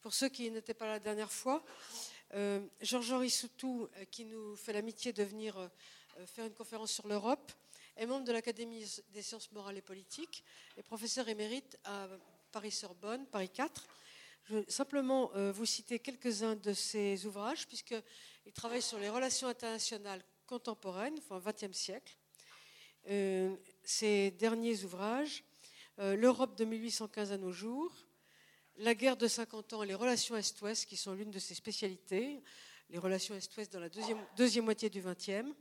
Pour ceux qui n'étaient pas là la dernière fois, euh, Georges-Henri Soutou, euh, qui nous fait l'amitié de venir euh, faire une conférence sur l'Europe, est membre de l'Académie des sciences morales et politiques et professeur émérite à Paris-Sorbonne, Paris 4. Je vais simplement vous citer quelques-uns de ses ouvrages, puisqu'il travaille sur les relations internationales contemporaines, enfin 20e siècle. ses derniers ouvrages, L'Europe de 1815 à nos jours, la guerre de 50 ans et les relations Est-Ouest, qui sont l'une de ses spécialités, les relations Est-Ouest dans la deuxième, deuxième moitié du XXe.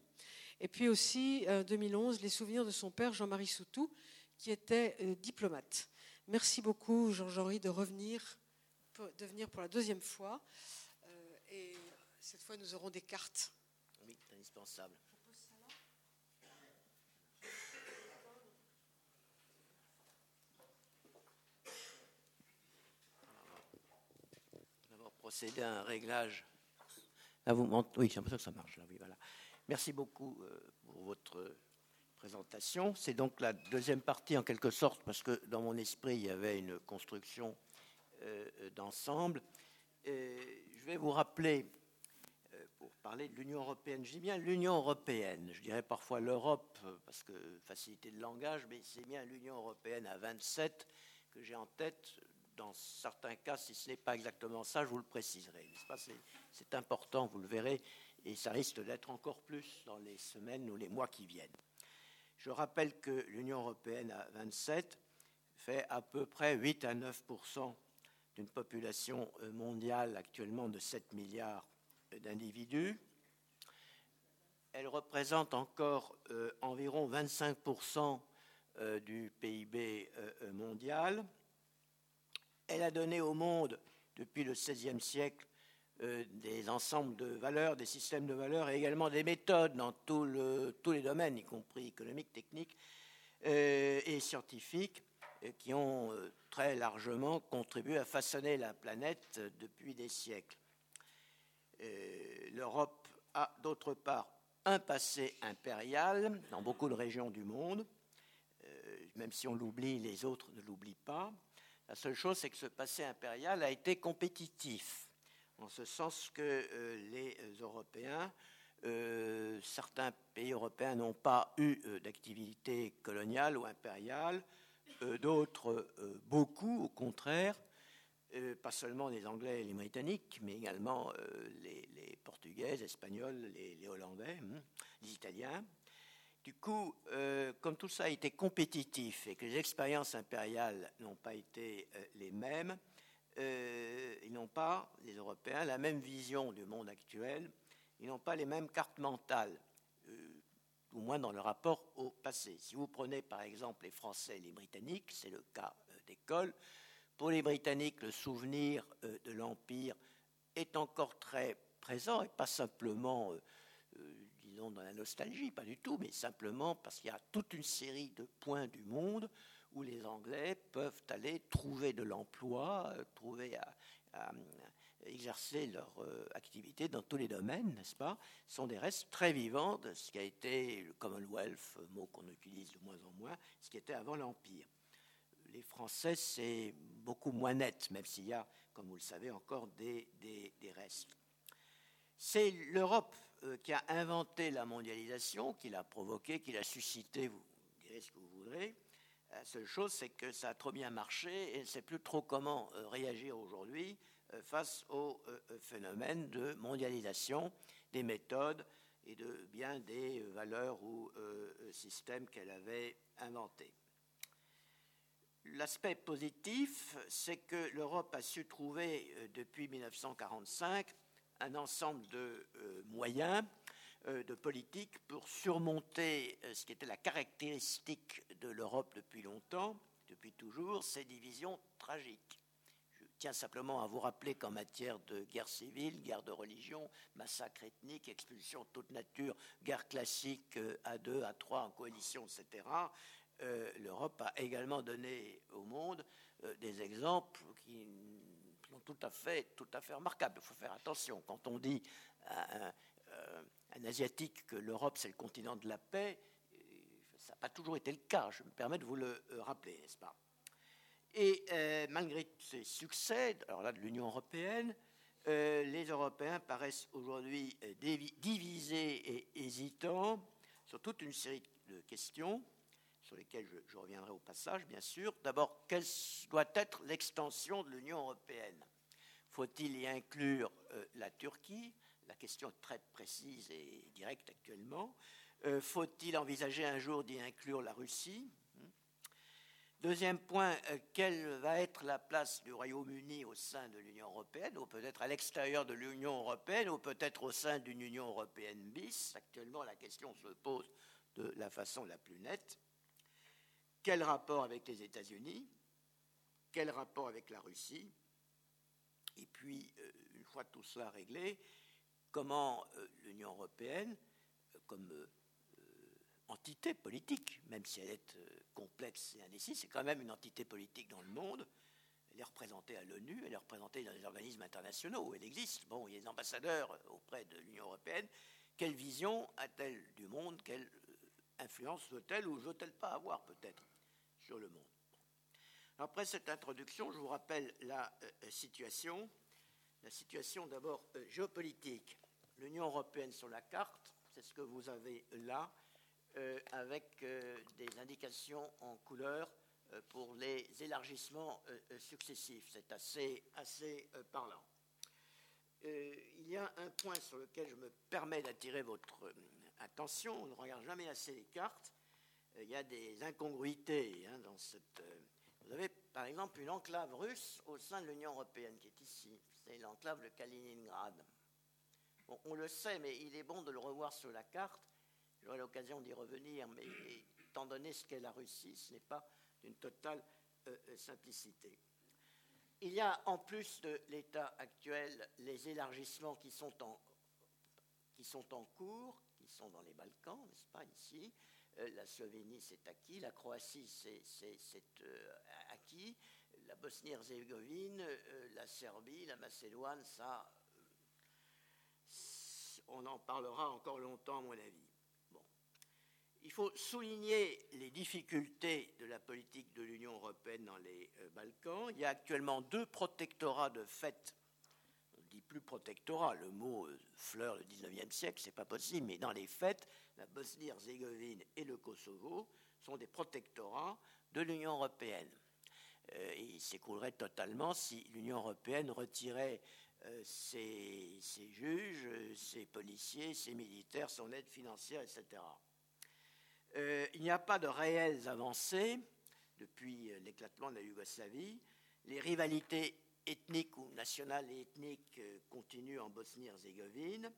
Et puis aussi, en 2011, les souvenirs de son père, Jean-Marie Soutou, qui était euh, diplomate. Merci beaucoup, Jean-Henri, de revenir, de venir pour la deuxième fois. Euh, et cette fois, nous aurons des cartes. Oui, indispensable. Procéder à un réglage. Là, vous oui, j'ai l'impression que ça marche. Merci beaucoup euh, pour votre présentation. C'est donc la deuxième partie en quelque sorte, parce que dans mon esprit, il y avait une construction euh, d'ensemble. Je vais vous rappeler, euh, pour parler de l'Union européenne, je dis bien l'Union européenne, je dirais parfois l'Europe, parce que facilité de langage, mais c'est bien l'Union européenne à 27 que j'ai en tête dans certains cas, si ce n'est pas exactement ça, je vous le préciserai. C'est important, vous le verrez, et ça risque d'être encore plus dans les semaines ou les mois qui viennent. Je rappelle que l'Union européenne à 27 fait à peu près 8 à 9% d'une population euh, mondiale actuellement de 7 milliards d'individus. Elle représente encore euh, environ 25% euh, du PIB mondial. Elle a donné au monde, depuis le XVIe siècle, euh, des ensembles de valeurs, des systèmes de valeurs et également des méthodes dans tous les domaines, y compris économiques, techniques euh, et scientifiques, euh, qui ont très largement contribué à façonner la planète depuis des siècles. L'Europe a d'autre part un passé impérial dans beaucoup de régions du monde. même si on l'oublie, les autres ne l'oublient pas. La seule chose, c'est que ce passé impérial a été compétitif, en ce sens que euh, les Européens, euh, certains pays européens n'ont pas eu euh, d'activité coloniale ou impériale, d'autres beaucoup, au contraire, pas seulement les Anglais et les Britanniques, mais également les, Portugais, les Espagnols, les, Hollandais, hein, les Italiens. Du coup, euh, comme tout ça a été compétitif et que les expériences impériales n'ont pas été euh, les mêmes, euh, ils n'ont pas, les Européens, la même vision du monde actuel, ils n'ont pas les mêmes cartes mentales, au moins dans le rapport au passé. Si vous prenez par exemple les Français et les Britanniques, c'est le cas d'école, pour les Britanniques, le souvenir de l'Empire est encore très présent et pas simplement dans la nostalgie, pas du tout, mais simplement parce qu'il y a toute une série de points du monde où les Anglais peuvent aller trouver de l'emploi, euh, trouver à, exercer leur euh, activité dans tous les domaines, n'est-ce pas? Ce sont des restes très vivants de ce qui a été le Commonwealth, mot qu'on utilise de moins en moins, ce qui était avant l'Empire. Les Français, c'est beaucoup moins net, même s'il y a, comme vous le savez, encore des, des, restes. C'est l'Europe euh, qui a inventé la mondialisation, qui l'a provoquée, qui l'a suscité, vous direz ce que vous voudrez. La seule chose, c'est que ça a trop bien marché et ne sait plus trop comment euh, réagir aujourd'hui euh, face au phénomène de mondialisation des méthodes et de bien des valeurs ou systèmes qu'elle avait inventés. L'aspect positif, c'est que l'Europe a su trouver depuis 1945 un ensemble de euh, moyens euh, de politique pour surmonter euh, ce qui était la caractéristique de l'Europe depuis longtemps, depuis toujours, ces divisions tragiques. Je tiens simplement à vous rappeler qu'en matière de guerre civile, guerre de religion, massacre ethnique, expulsion de toute nature, guerre classique à deux, à trois, en coalition, etc., l'Europe a également donné au monde des exemples qui tout à fait, tout à fait remarquable. Il faut faire attention. Quand on dit à un, Asiatique que l'Europe, c'est le continent de la paix, ça n'a pas toujours été le cas. Je me permets de vous le euh, rappeler, n'est-ce pas? Et euh, malgré ces succès, alors là de l'Union européenne, euh, les Européens paraissent aujourd'hui euh, divisés et hésitants sur toute une série de questions sur lesquelles je, reviendrai au passage, bien sûr. D'abord, quelle doit être l'extension de l'Union européenne? Faut-il y inclure la Turquie? La question est très précise et directe actuellement. Faut-il envisager un jour d'y inclure la Russie? Deuxième point, euh, quelle va être la place du Royaume-Uni au sein de l'Union européenne, ou peut-être à l'extérieur de l'Union européenne, ou peut-être au sein d'une Union européenne bis? Actuellement, la question se pose de la façon la plus nette. Quel rapport avec les États-Unis? Quel rapport avec la Russie? Et puis, euh, une fois tout cela réglé, comment euh, l'Union européenne, comme entité politique, même si elle est euh, complexe et indécise, c'est quand même une entité politique dans le monde. Elle est représentée à l'ONU, elle est représentée dans les organismes internationaux, elle existe. Bon, il y a des ambassadeurs auprès de l'Union européenne. Quelle vision a-t-elle du monde? Quelle euh, influence veut-elle ou veut-elle pas avoir peut-être? Sur le monde Après cette introduction, je vous rappelle la euh, situation. La situation d'abord géopolitique. L'Union européenne sur la carte, c'est ce que vous avez là. Euh, avec euh, des indications en couleur euh, pour les élargissements successifs. C'est assez, assez parlant. il y a un point sur lequel je me permets d'attirer votre attention. On ne regarde jamais assez les cartes. Il y a des incongruités hein, dans cette. vous avez par exemple une enclave russe au sein de l'Union européenne qui est ici. C'est l'enclave de Kaliningrad. on le sait, mais il est bon de le revoir sur la carte J'aurai l'occasion d'y revenir, mais étant donné ce qu'est la Russie, ce n'est pas d'une totale euh, euh, simplicité. Il y a en plus de l'état actuel les élargissements qui sont en cours, qui sont dans les Balkans, n'est-ce pas, ici. Euh, la Slovénie, c'est acquis, la Croatie, c'est acquis, la Bosnie-Herzégovine, la Serbie, la Macédoine, ça, on en parlera encore longtemps, à mon avis. Il faut souligner les difficultés de la politique de l'Union européenne dans les euh, Balkans. Il y a actuellement deux protectorats de fait. On dit plus protectorat, le mot euh, fleur le 19e siècle, c'est pas possible, mais dans les faits, la Bosnie-Herzégovine et le Kosovo sont des protectorats de l'Union européenne. Euh, il totalement si l'Union européenne retirait ses, ses, juges, ses policiers, ses militaires, son aide financière, etc. Euh, il n'y a pas de réelles avancées depuis euh, l'éclatement de la Yougoslavie. Les rivalités ethniques ou nationales et ethniques euh, continuent en Bosnie-Herzégovine.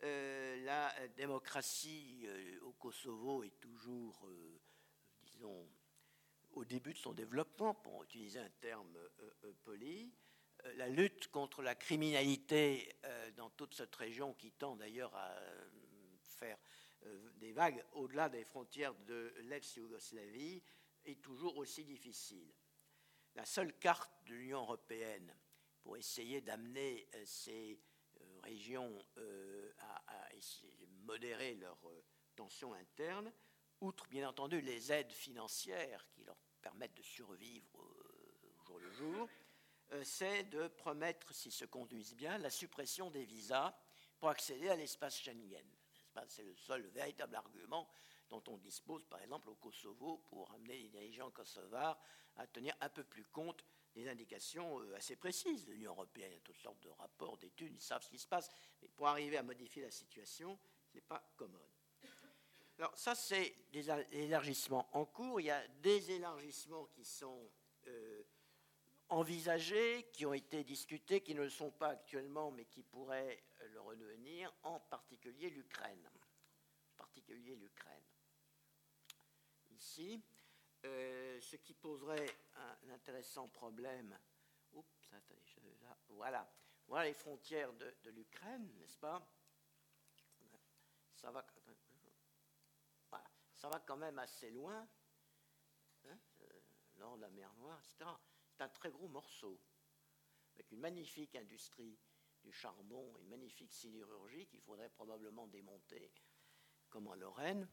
La démocratie au Kosovo est toujours, disons, au début de son développement, pour utiliser un terme poli. la lutte contre la criminalité dans toute cette région, qui tend d'ailleurs à faire euh, des vagues au-delà des frontières de l'ex-Yougoslavie est toujours aussi difficile. La seule carte de l'Union européenne pour essayer d'amener euh, ces euh, régions à, modérer leurs tensions internes, outre bien entendu les aides financières qui leur permettent de survivre au jour le jour, c'est de promettre, s'ils se conduisent bien, la suppression des visas pour accéder à l'espace Schengen. C'est le seul véritable argument dont on dispose, par exemple, au Kosovo, pour amener les dirigeants kosovars à tenir un peu plus compte des indications euh, assez précises de l'Union européenne. Il y a toutes sortes de rapports, d'études, ils savent ce qui se passe. Mais pour arriver à modifier la situation, ce n'est pas commode. Alors ça, c'est des élargissements en cours. Il y a des élargissements qui sont euh, envisagés, qui ont été discutés, qui ne le sont pas actuellement, mais qui pourraient le redevenir, en particulier l'Ukraine. En particulier l'Ukraine. Ici, euh, ce qui poserait un, intéressant problème. Oups, voilà. Voilà les frontières de, l'Ukraine, n'est-ce pas? Ça va, ça va quand même assez loin, hein, euh, de la mer Noire, etc. C'est un très gros morceau, avec une magnifique industrie du charbon, une magnifique sidérurgie qu'il faudrait probablement démonter, comme en Lorraine.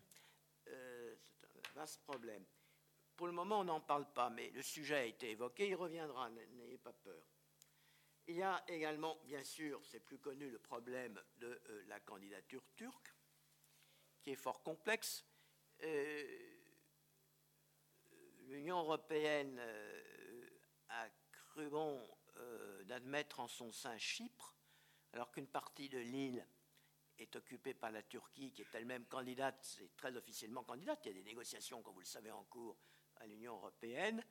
Euh, c'est un vaste problème. Pour le moment, on n'en parle pas, mais le sujet a été évoqué, il reviendra, n'ayez pas peur. Il y a également, bien sûr, c'est plus connu, le problème de euh, la candidature turque, qui est fort complexe. Euh, L'Union européenne euh, a cru bon d'admettre en son sein Chypre, alors qu'une partie de l'île est occupée par la Turquie, qui est elle-même candidate, c'est très officiellement candidate. Il y a des négociations, comme vous le savez, en cours à l'Union européenne.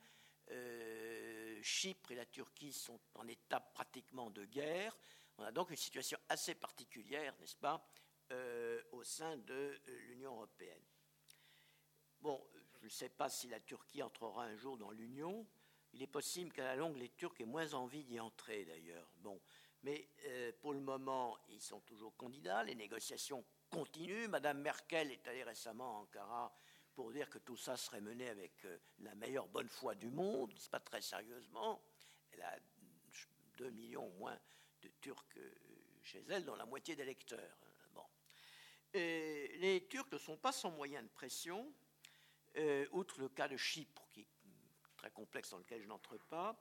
Euh, Chypre et la Turquie sont en état pratiquement de guerre. On a donc une situation assez particulière, n'est-ce pas, euh, au sein de euh, l'Union européenne. Bon, je ne sais pas si la Turquie entrera un jour dans l'Union. Il est possible qu'à la longue, les Turcs aient moins envie d'y entrer, d'ailleurs. Bon, mais pour le moment, ils sont toujours candidats. Les négociations continuent. Madame Merkel est allée récemment à Ankara pour dire que tout ça serait mené avec euh, la meilleure bonne foi du monde, c'est pas très sérieusement. Elle a 2 millions au moins de Turcs euh, chez elle, dont la moitié d'électeurs. Bon. les Turcs ne sont pas sans moyen de pression, euh, outre le cas de Chypre, qui est très complexe dans lequel je n'entre pas.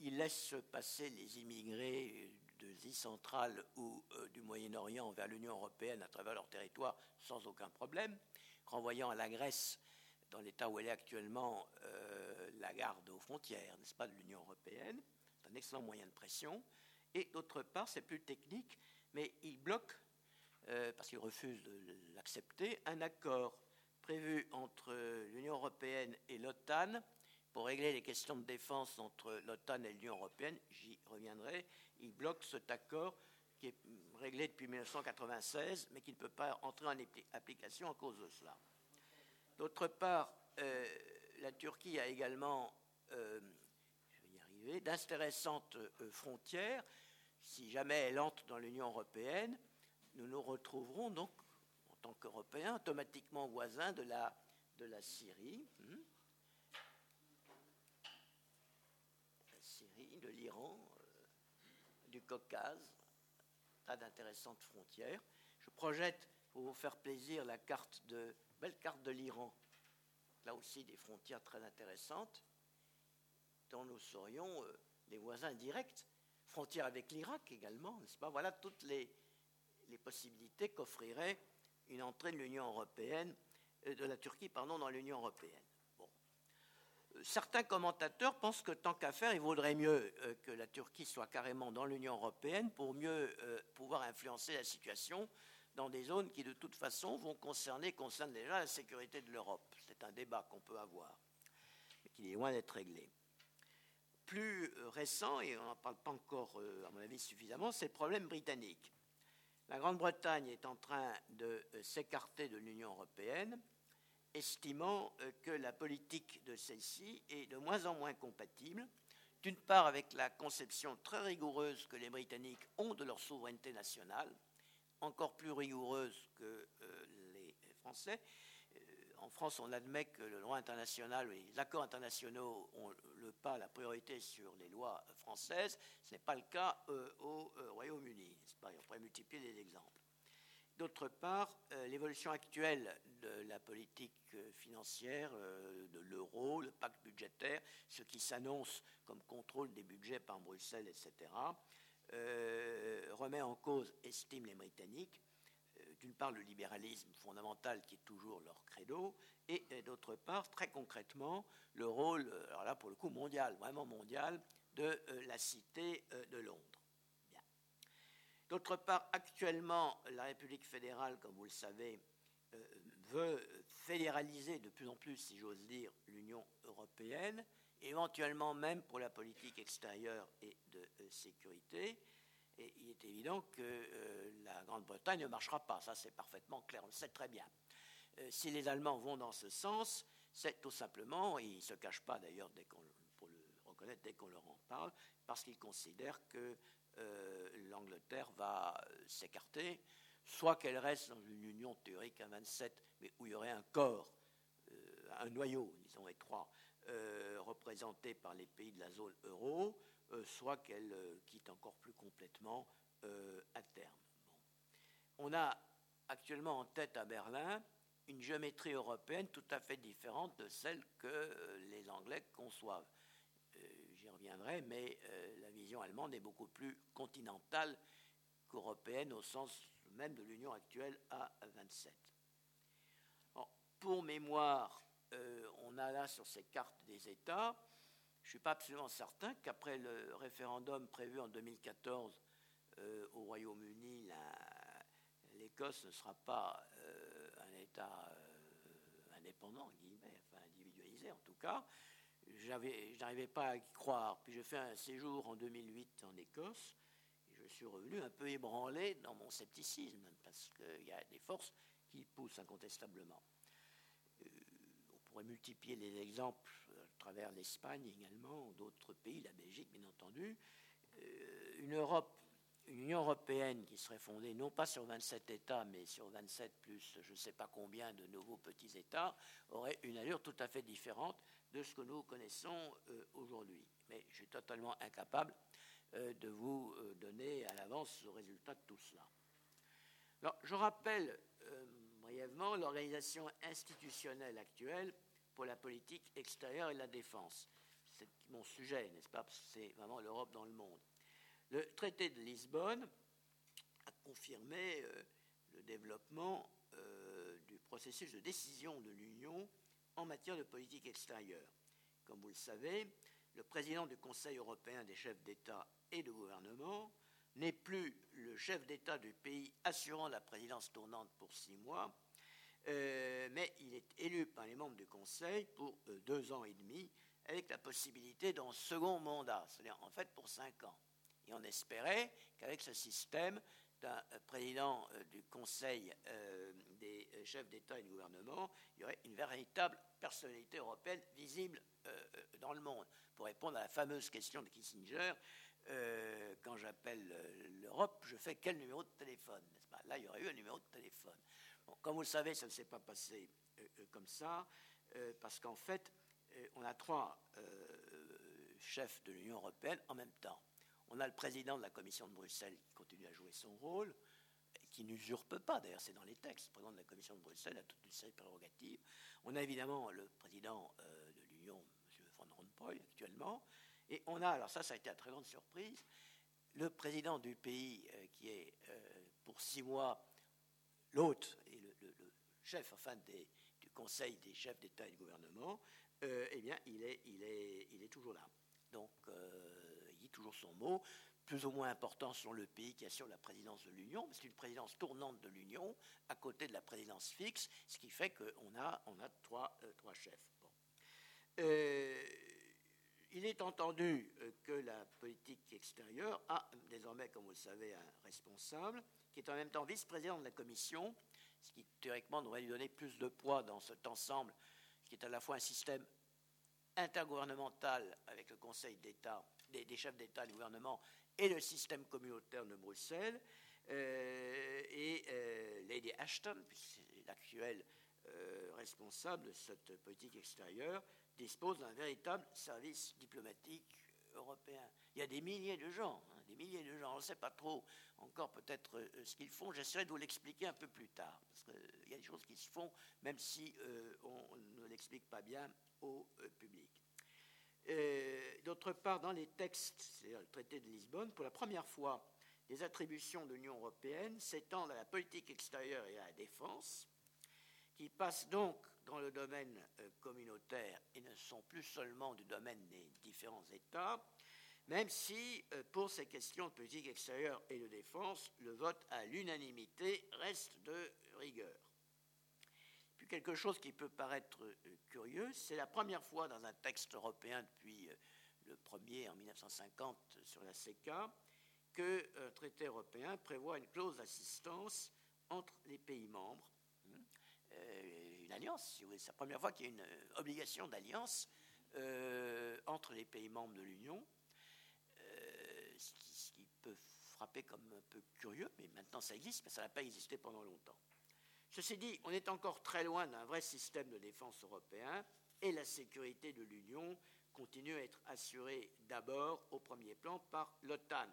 Ils laissent passer les immigrés de centrale ou du Moyen-Orient vers l'Union européenne à travers leur territoire sans aucun problème renvoyant à la Grèce, dans l'état où elle est actuellement, euh, la garde aux frontières, n'est-ce pas, de l'Union européenne. C'est un excellent moyen de pression. Et d'autre part, c'est plus technique, mais il bloque, euh, parce qu'il refuse de l'accepter, un accord prévu entre l'Union européenne et l'OTAN pour régler les questions de défense entre l'OTAN et l'Union européenne. J'y reviendrai. Il bloque cet accord qui est réglé depuis 1996, mais qui ne peut pas entrer en application à cause de cela. D'autre part, euh, la Turquie a également, euh, je vais y arriver, d'intéressantes euh, frontières. Si jamais elle entre dans l'Union européenne, nous nous retrouverons donc, en tant qu'Européens, automatiquement voisins de la, de Syrie. Hmm. la Syrie, de l'Iran, du Caucase, d'intéressantes frontières. Je projette, pour vous faire plaisir, la carte de, belle carte de l'Iran. Là aussi, des frontières très intéressantes, dont nous serions euh, les voisins directs. Frontière avec l'Irak également, n'est-ce pas? Voilà toutes les, les possibilités qu'offrirait une entrée de l'Union européenne, euh, de la Turquie, pardon, dans l'Union européenne certains commentateurs pensent que tant qu'à faire, il vaudrait mieux euh, que la Turquie soit carrément dans l'Union européenne pour mieux euh, pouvoir influencer la situation dans des zones qui, de toute façon, vont concerner, concernent déjà la sécurité de l'Europe. C'est un débat qu'on peut avoir, mais qui est loin d'être réglé. Plus euh, récent, et on n'en parle pas encore, à mon avis, suffisamment, c'est le problème britannique. La Grande-Bretagne est en train de s'écarter de l'Union européenne estimant euh, que la politique de celle-ci est de moins en moins compatible, d'une part avec la conception très rigoureuse que les Britanniques ont de leur souveraineté nationale, encore plus rigoureuse que euh, les Français. Euh, en France, on admet que le droit international, les accords internationaux ont le pas, la priorité sur les lois françaises. Ce n'est pas le cas au Royaume-Uni. On pourrait multiplier les exemples. D'autre part, euh, l'évolution actuelle de la politique euh, financière, euh, de l'euro, le pacte budgétaire, ce qui s'annonce comme contrôle des budgets par Bruxelles, etc., remet en cause, estiment les Britanniques, d'une part le libéralisme fondamental qui est toujours leur credo, et d'autre part, très concrètement, le rôle, alors là pour le coup mondial, vraiment mondial, de la Cité de Londres. D'autre part, actuellement, la République fédérale, comme vous le savez, euh, veut fédéraliser de plus en plus, si j'ose dire, l'Union européenne, éventuellement même pour la politique extérieure et de euh, sécurité. Et il est évident que euh, la Grande-Bretagne ne marchera pas, ça c'est parfaitement clair, on le sait très bien. si les Allemands vont dans ce sens, c'est tout simplement, et ils ne se cachent pas d'ailleurs pour le reconnaître dès qu'on leur en parle, parce qu'ils considèrent que euh, l'Angleterre va s'écarter, soit qu'elle reste dans une union théorique à 27, mais où il y aurait un corps, euh, un noyau, disons étroit, euh, représenté par les pays de la zone euro, soit qu'elle quitte encore plus complètement à terme. On a actuellement en tête à Berlin une géométrie européenne tout à fait différente de celle que les Anglais conçoivent. Mais la vision allemande est beaucoup plus continentale qu'européenne au sens même de l'Union actuelle à 27. pour mémoire, on a là sur ces cartes des États, je ne suis pas absolument certain qu'après le référendum prévu en 2014 au Royaume-Uni, l'Écosse ne sera pas État euh, indépendant, enfin individualisé en tout cas. Je n'arrivais pas à y croire. Puis j'ai fait un séjour en 2008 en Écosse et je suis revenu un peu ébranlé dans mon scepticisme parce qu'il y a des forces qui poussent incontestablement. Euh, on pourrait multiplier les exemples à travers l'Espagne également, d'autres pays, la Belgique bien entendu. Euh, une Europe une Union européenne qui serait fondée non pas sur 27 États, mais sur 27 plus je ne sais pas combien de nouveaux petits États, aurait une allure tout à fait différente de ce que nous connaissons euh, aujourd'hui. Mais je suis totalement incapable euh, de vous euh, donner à l'avance le résultat de tout cela. Alors, je rappelle brièvement l'organisation institutionnelle actuelle pour la politique extérieure et la défense. C'est mon sujet, n'est-ce pas? C'est vraiment l'Europe dans le monde. Le traité de Lisbonne a confirmé le développement du processus de décision de l'Union en matière de politique extérieure. Comme vous le savez, le président du Conseil européen des chefs d'État et de gouvernement n'est plus le chef d'État du pays assurant la présidence tournante pour six mois, euh, mais il est élu par les membres du Conseil pour deux ans et demi, avec la possibilité d'un second mandat, c'est-à-dire en fait pour cinq ans. Et on espérait qu'avec ce système d'un euh, président euh, du Conseil euh, des chefs d'État et de gouvernement, il y aurait une véritable personnalité européenne visible dans le monde. Pour répondre à la fameuse question de Kissinger, quand j'appelle l'Europe, je fais quel numéro de téléphone Là, il y aurait eu un numéro de téléphone. comme vous le savez, ça ne s'est pas passé comme ça, parce qu'en fait, on a trois chefs de l'Union européenne en même temps. On a le président de la commission de Bruxelles qui continue à jouer son rôle, qui n'usurpe pas, d'ailleurs c'est dans les textes, le président de la commission de Bruxelles a toute une série de prérogatives. On a évidemment le président euh, de l'Union, M. Van Rompuy, actuellement, et on a, alors ça, ça a été une très grande surprise, le président du pays euh, qui est euh, pour six mois l'hôte et le, chef, enfin, du Conseil des chefs d'État et de gouvernement, eh bien, il est, il, est, il est toujours là. Donc, toujours son mot, plus ou moins important sur le pays qui assure la présidence de l'Union, c'est une présidence tournante de l'Union à côté de la présidence fixe, ce qui fait qu'on a, on a trois, euh, chefs. Euh, il est entendu euh, que la politique extérieure a désormais, comme vous le savez, un responsable qui est en même temps vice-président de la Commission, ce qui théoriquement devrait lui donner plus de poids dans cet ensemble, qui est à la fois un système intergouvernemental avec le Conseil d'État des, chefs d'État et de gouvernement et le système communautaire de Bruxelles. Euh, et euh, Lady Ashton, l'actuelle euh, responsable de cette politique extérieure, dispose d'un véritable service diplomatique européen. Il y a des milliers de gens, hein, des milliers de gens. On ne sait pas trop encore peut-être ce qu'ils font. J'essaierai de vous l'expliquer un peu plus tard, parce qu'il y a des choses qui se font, même si on ne l'explique pas bien au public. Euh, d'autre part, dans les textes, c'est le traité de Lisbonne, pour la première fois, les attributions de l'Union européenne s'étendent à la politique extérieure et à la défense, qui passent donc dans le domaine euh, communautaire et ne sont plus seulement du domaine des différents États, même si, euh, pour ces questions de politique extérieure et de défense, le vote à l'unanimité reste de rigueur quelque chose qui peut paraître euh, curieux. C'est la première fois dans un texte européen depuis euh, le premier en 1950 sur la CECA que un euh, traité européen prévoit une clause d'assistance entre les pays membres. Hein, une alliance, C'est la première fois qu'il y a une obligation d'alliance entre les pays membres de l'Union, ce, qui, peut frapper comme un peu curieux, mais maintenant ça existe, mais ça n'a pas existé pendant longtemps. Ceci dit, on est encore très loin d'un vrai système de défense européen et la sécurité de l'Union continue à être assurée d'abord au premier plan par l'OTAN,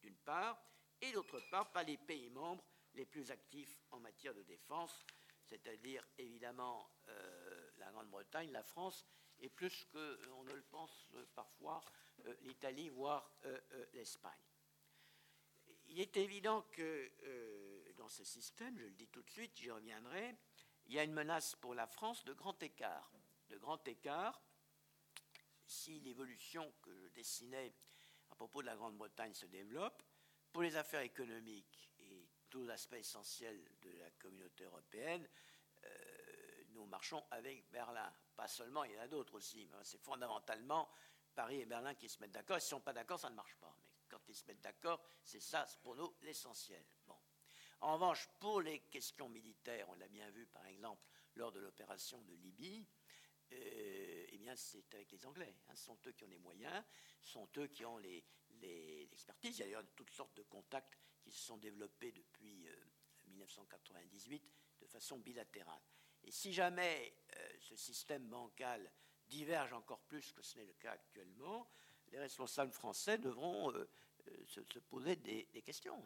d'une part, et d'autre part par les pays membres les plus actifs en matière de défense. c'est-à-dire évidemment la Grande-Bretagne, la France, et plus qu'on ne le pense parfois, l'Italie, voire l'Espagne. Il est évident que ce système, je le dis tout de suite, j'y reviendrai, il y a une menace pour la France de grand écart. De grand écart, si l'évolution que je dessinais à propos de la Grande-Bretagne se développe, pour les affaires économiques et tous les aspects essentiels de la communauté européenne, euh, nous marchons avec Berlin. Pas seulement, il y en a d'autres aussi, c'est fondamentalement Paris et Berlin qui se mettent d'accord. S'ils ne sont pas d'accord, ça ne marche pas. Mais quand ils se mettent d'accord, c'est ça, pour nous, l'essentiel. En revanche, pour les questions militaires, on l'a bien vu par exemple lors de l'opération de Libye, euh, eh bien c'est avec les Anglais. Hein. Ce sont eux qui ont les moyens, ce sont eux qui ont l'expertise. Les, Il y a d'ailleurs toutes sortes de contacts qui se sont développés depuis 1998 euh, de façon bilatérale. Et si jamais euh, ce système bancal diverge encore plus que ce n'est le cas actuellement, les responsables français devront se, poser des questions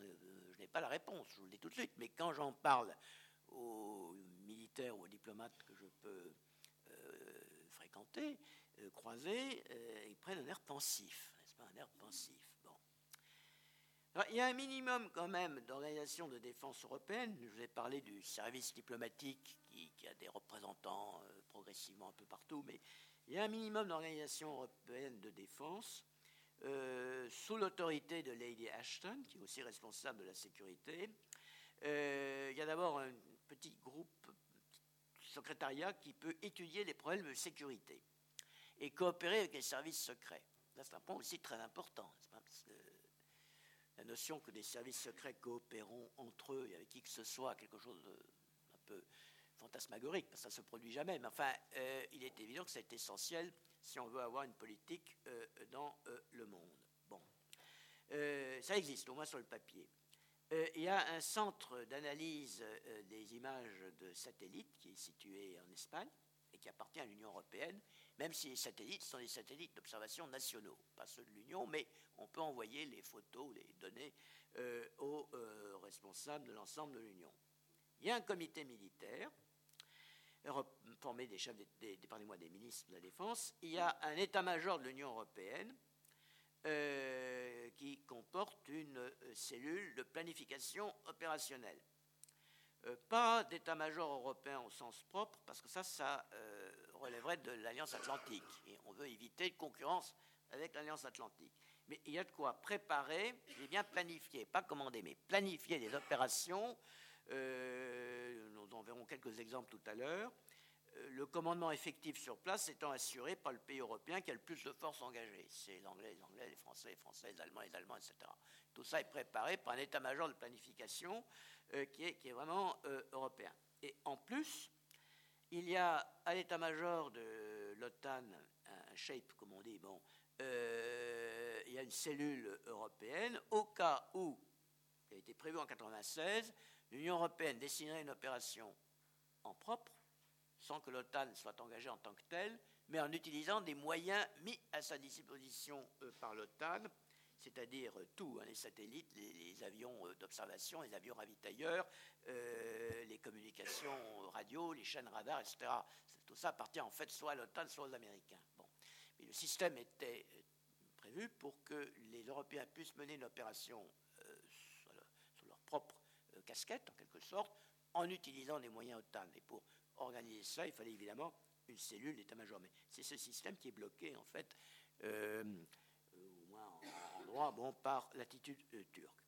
n'ai pas la réponse, je vous le dis tout de suite, mais quand j'en parle aux militaires ou aux diplomates que je peux euh, fréquenter, euh, croiser, euh, ils prennent un air pensif, pas, un air pensif. Bon. il y a un minimum quand même d'organisation de défense européenne. Je vous ai parlé du service diplomatique qui, qui a des représentants progressivement un peu partout, mais il y a un minimum d'organisation européenne de défense euh, sous l'autorité de Lady Ashton, qui est aussi responsable de la sécurité. Euh, il y a d'abord un petit groupe secrétariat qui peut étudier les problèmes de sécurité et coopérer avec les services secrets. c'est un point aussi très important. la notion que des services secrets coopéreront entre eux et avec qui que ce soit, quelque chose d'un peu fantasmagorique, parce que ça ne se produit jamais. Mais enfin, euh, il est évident que c'est essentiel si on veut avoir une politique euh, dans euh, le monde. Bon, euh, ça existe, au moins sur le papier. il y a un centre d'analyse des images de satellites qui est situé en Espagne et qui appartient à l'Union européenne, même si les satellites sont des satellites d'observation nationaux, pas ceux de l'Union, mais on peut envoyer les photos, les données aux responsables de l'ensemble de l'Union. Il y a un comité militaire formé des chefs des, des, des ministres de la Défense, il y a un état-major de l'Union européenne euh, qui comporte une euh, cellule de planification opérationnelle. Euh, pas d'état-major européen au sens propre, parce que ça, ça relèverait de l'Alliance Atlantique. Et on veut éviter de concurrence avec l'Alliance Atlantique. Mais il y a de quoi préparer, et bien planifier, pas commander, mais planifier des opérations en verrons quelques exemples tout à l'heure. Euh, le commandement effectif sur place étant assuré par le pays européen qui a le plus de forces engagées. C'est l'anglais, les anglais, les français, les français, les allemands, les allemands, etc. Tout ça est préparé par un état-major de planification euh, qui, est, vraiment européen. Et en plus, il y a à l'état-major de l'OTAN, un shape, comme on dit, bon, il y a une cellule européenne au cas où, qui a été prévu en 1996, l'Union européenne dessinerait une opération en propre, sans que l'OTAN soit engagée en tant que telle, mais en utilisant des moyens mis à sa disposition euh, par l'OTAN, c'est-à-dire euh, tout, hein, les satellites, les, avions euh, d'observation, les avions ravitailleurs, les communications radio, les chaînes radar, etc. Tout ça appartient en fait soit à l'OTAN, soit aux Américains. Mais le système était prévu pour que les Européens puissent mener une opération sur leur propre casquette, en quelque sorte, en utilisant les moyens OTAN. Et pour organiser ça, il fallait évidemment une cellule d'état-major. Mais c'est ce système qui est bloqué, en fait, euh, au moins en, droit, bon, par l'attitude euh, turque.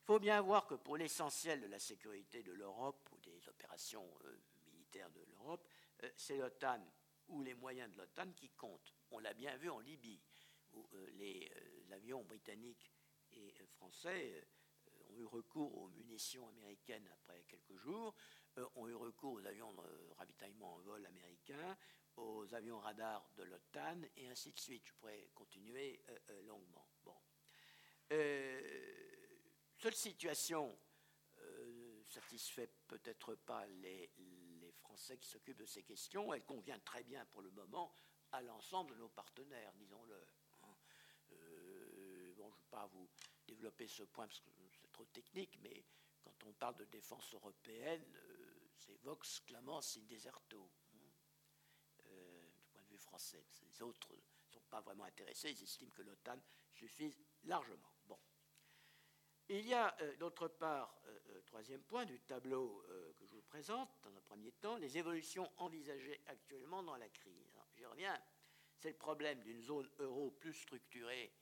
Il faut bien voir que pour l'essentiel de la sécurité de l'Europe ou des opérations euh, militaires de l'Europe, c'est l'OTAN ou les moyens de l'OTAN qui comptent. On l'a bien vu en Libye, où les avions britanniques et français ont eu recours aux munitions américaines après quelques jours, euh, ont eu recours aux avions de ravitaillement en vol américains, aux avions radars de l'OTAN, et ainsi de suite. Je pourrais continuer euh, euh, longuement. Bon. cette situation satisfait peut-être pas les, les Français qui s'occupent de ces questions. Elle convient très bien pour le moment à l'ensemble de nos partenaires, disons-le. Hein. bon, je ne vais pas vous développer ce point parce que trop technique, mais quand on parle de défense européenne, euh, c'est Vox clamant in deserto, euh, du point de vue français. Les autres ne sont pas vraiment intéressés, ils estiment que l'OTAN suffit largement. Bon. Il y a euh, d'autre part, troisième point du tableau que je vous présente dans un premier temps, les évolutions envisagées actuellement dans la crise. J'y reviens, c'est le problème d'une zone euro plus structurée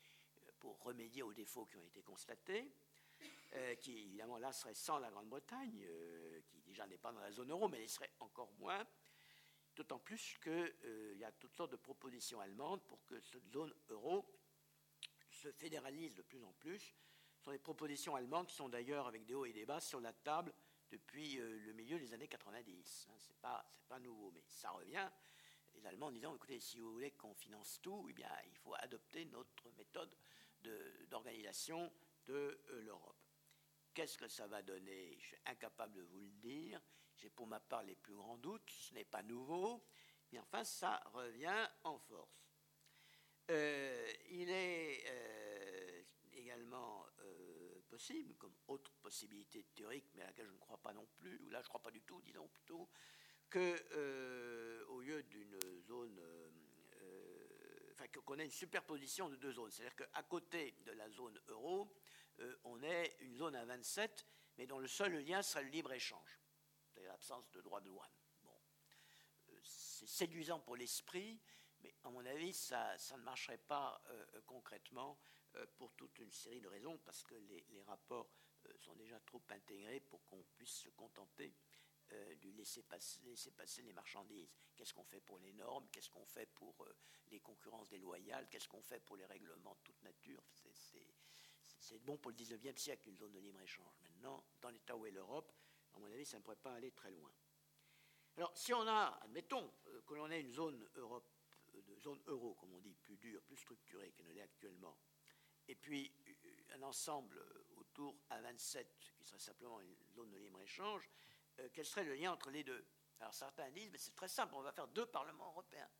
pour remédier aux défauts qui ont été constatés. Qui évidemment là serait sans la Grande-Bretagne, qui déjà n'est pas dans la zone euro, mais il serait encore moins. D'autant plus qu'il euh, y a toutes sortes de propositions allemandes pour que cette zone euro se fédéralise de plus en plus. Ce sont des propositions allemandes qui sont d'ailleurs avec des hauts et des bas sur la table depuis euh, le milieu des années 90. Hein. Ce n'est pas, nouveau, mais ça revient. Les Allemands disant, écoutez, si vous voulez qu'on finance tout, eh bien, il faut adopter notre méthode d'organisation de, euh, l'Europe. Qu'est-ce que ça va donner? Je suis incapable de vous le dire. J'ai pour ma part les plus grands doutes. Ce n'est pas nouveau. Mais enfin, ça revient en force. Euh, il est euh, également euh, possible, comme autre possibilité théorique, mais à laquelle je ne crois pas non plus, ou là je ne crois pas du tout, disons plutôt, que au lieu d'une zone, enfin qu'on ait une superposition de deux zones, c'est-à-dire qu'à côté de la zone euro, euh, on est une zone à 27, mais dont le seul lien serait le libre-échange, c'est-à-dire l'absence de droit de douane. Euh, c'est séduisant pour l'esprit, mais à mon avis, ça, ne marcherait pas euh, concrètement pour toute une série de raisons, parce que les, rapports sont déjà trop intégrés pour qu'on puisse se contenter du laisser passer, les marchandises. Qu'est-ce qu'on fait pour les normes? Qu'est-ce qu'on fait pour les concurrences déloyales? Qu'est-ce qu'on fait pour les règlements de toute nature? Bon pour le 19e siècle, une zone de libre-échange. Maintenant, dans l'état où est l'Europe, à mon avis, ça ne pourrait pas aller très loin. Alors, si on a, admettons, euh, que l'on ait une zone, Europe, euh, de zone euro, comme on dit, plus dure, plus structurée qu'elle ne l'est actuellement, et puis euh, un ensemble autour à 27, qui serait simplement une zone de libre-échange, quel serait le lien entre les deux? Alors certains disent, mais c'est très simple, on va faire deux parlements européens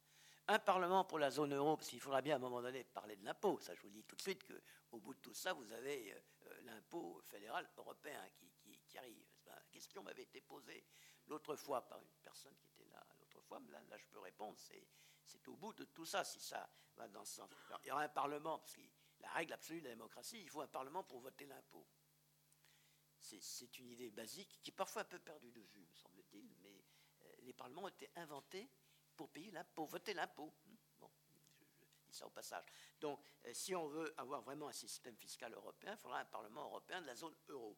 un Parlement pour la zone euro, parce qu'il faudra bien à un moment donné parler de l'impôt. Ça, je vous dis tout de suite qu'au bout de tout ça, vous avez euh, l'impôt fédéral européen qui, arrive. La question m'avait été posée l'autre fois par une personne qui était là l'autre fois. Là, là, je peux répondre, c'est au bout de tout ça, si ça va dans ce sens. il y aura un Parlement, parce que la règle absolue de la démocratie, il faut un Parlement pour voter l'impôt. C'est une idée basique qui est parfois un peu perdue de vue, me semble-t-il, mais euh, les parlements ont été inventés pour payer l'impôt, voter l'impôt. Hmm, bon, je, dis ça au passage. Donc, euh, si on veut avoir vraiment un système fiscal européen, il faudra un Parlement européen de la zone euro.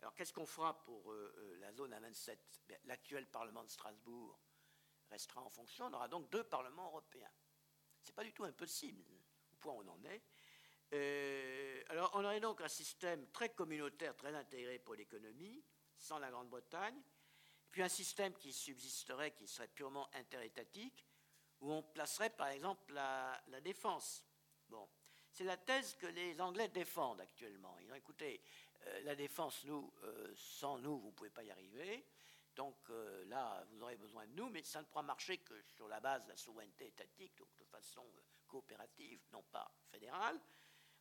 Alors, qu'est-ce qu'on fera pour euh, euh, la zone à 27 L'actuel Parlement de Strasbourg restera en fonction. On aura donc deux Parlements européens. Ce n'est pas du tout impossible, au point où on en est. alors, on aurait donc un système très communautaire, très intégré pour l'économie, sans la Grande-Bretagne, puis un système qui subsisterait, qui serait purement interétatique, où on placerait par exemple la, défense. Bon, c'est la thèse que les Anglais défendent actuellement. Ils ont écoutez, euh, la défense, nous, euh, sans nous, vous ne pouvez pas y arriver. Donc euh, là, vous aurez besoin de nous, mais ça ne pourra marcher que sur la base de la souveraineté étatique, donc de façon coopérative, non pas fédérale.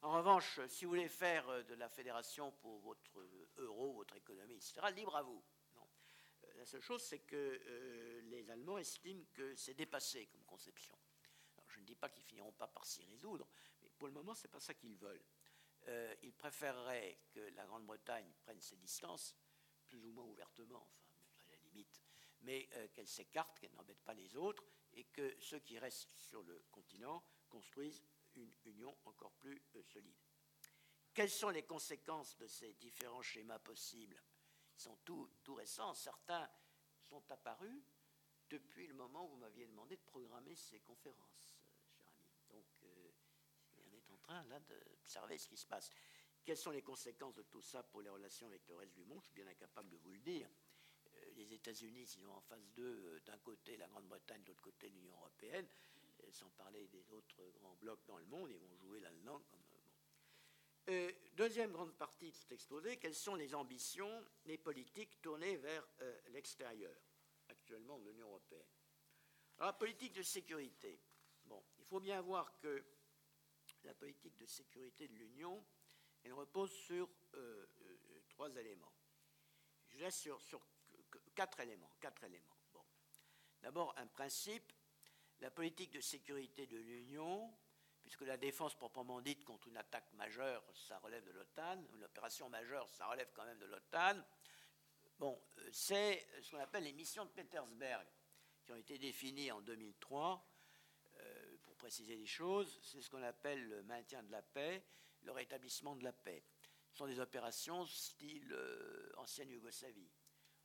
En revanche, si vous voulez faire de la fédération pour votre euro, votre économie, etc., libre à vous. La seule chose, c'est que euh, les Allemands estiment que c'est dépassé comme conception. je ne dis pas qu'ils finiront pas par s'y résoudre, mais pour le moment, ce n'est pas ça qu'ils veulent. Euh, ils préféreraient que la Grande-Bretagne prenne ses distances, plus ou moins ouvertement, enfin, à la limite, mais euh, qu'elle s'écarte, qu'elle n'embête pas les autres, et que ceux qui restent sur le continent construisent une union encore plus solide. Quelles sont les conséquences de ces différents schémas possibles? Sont tout, récents. Certains sont apparus depuis le moment où vous m'aviez demandé de programmer ces conférences, euh, cher ami. Donc, euh, on est en train là d'observer ce qui se passe. Quelles sont les conséquences de tout ça pour les relations avec le reste du monde? Je suis bien incapable de vous le dire. Euh, les États-Unis, s'ils ont en face d'eux, d'un côté la Grande-Bretagne, de l'autre côté l'Union européenne, sans parler des autres grands blocs dans le monde, ils vont jouer là-dedans comme deuxième grande partie de cet exposé, quelles sont les ambitions, les politiques tournées vers euh, l'extérieur, actuellement de l'Union européenne? Alors, la politique de sécurité. Bon, il faut bien voir que la politique de sécurité de l'Union, elle repose sur euh, euh, trois éléments. Je laisse sur, quatre éléments. Quatre éléments. Bon. D'abord, un principe, la politique de sécurité de l'Union, puisque la défense proprement dite contre une attaque majeure, ça relève de l'OTAN, une opération majeure, ça relève quand même de l'OTAN. Bon, euh, c'est ce qu'on appelle les missions de Petersberg, qui ont été définies en 2003. Euh, pour préciser les choses, c'est ce qu'on appelle le maintien de la paix, le rétablissement de la paix. Ce sont des opérations style euh, ancienne Yougoslavie.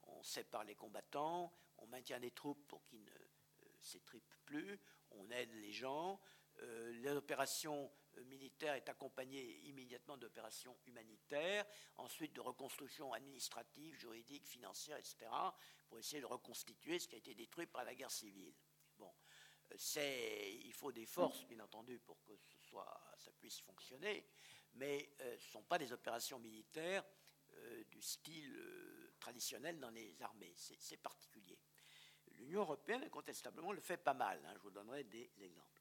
On sépare les combattants, on maintient des troupes pour qu'ils ne euh, s'étripent plus, on aide les gens. Euh, L'opération militaire est accompagnée immédiatement d'opérations humanitaires, ensuite de reconstruction administrative, juridique, financière, etc., pour essayer de reconstituer ce qui a été détruit par la guerre civile. Bon, il faut des forces, bien entendu, pour que ça puisse fonctionner mais euh, ce ne sont pas des opérations militaires euh, du style euh, traditionnel dans les armées. C'est particulier. L'Union européenne, incontestablement, le fait pas mal. Hein, je vous donnerai des exemples.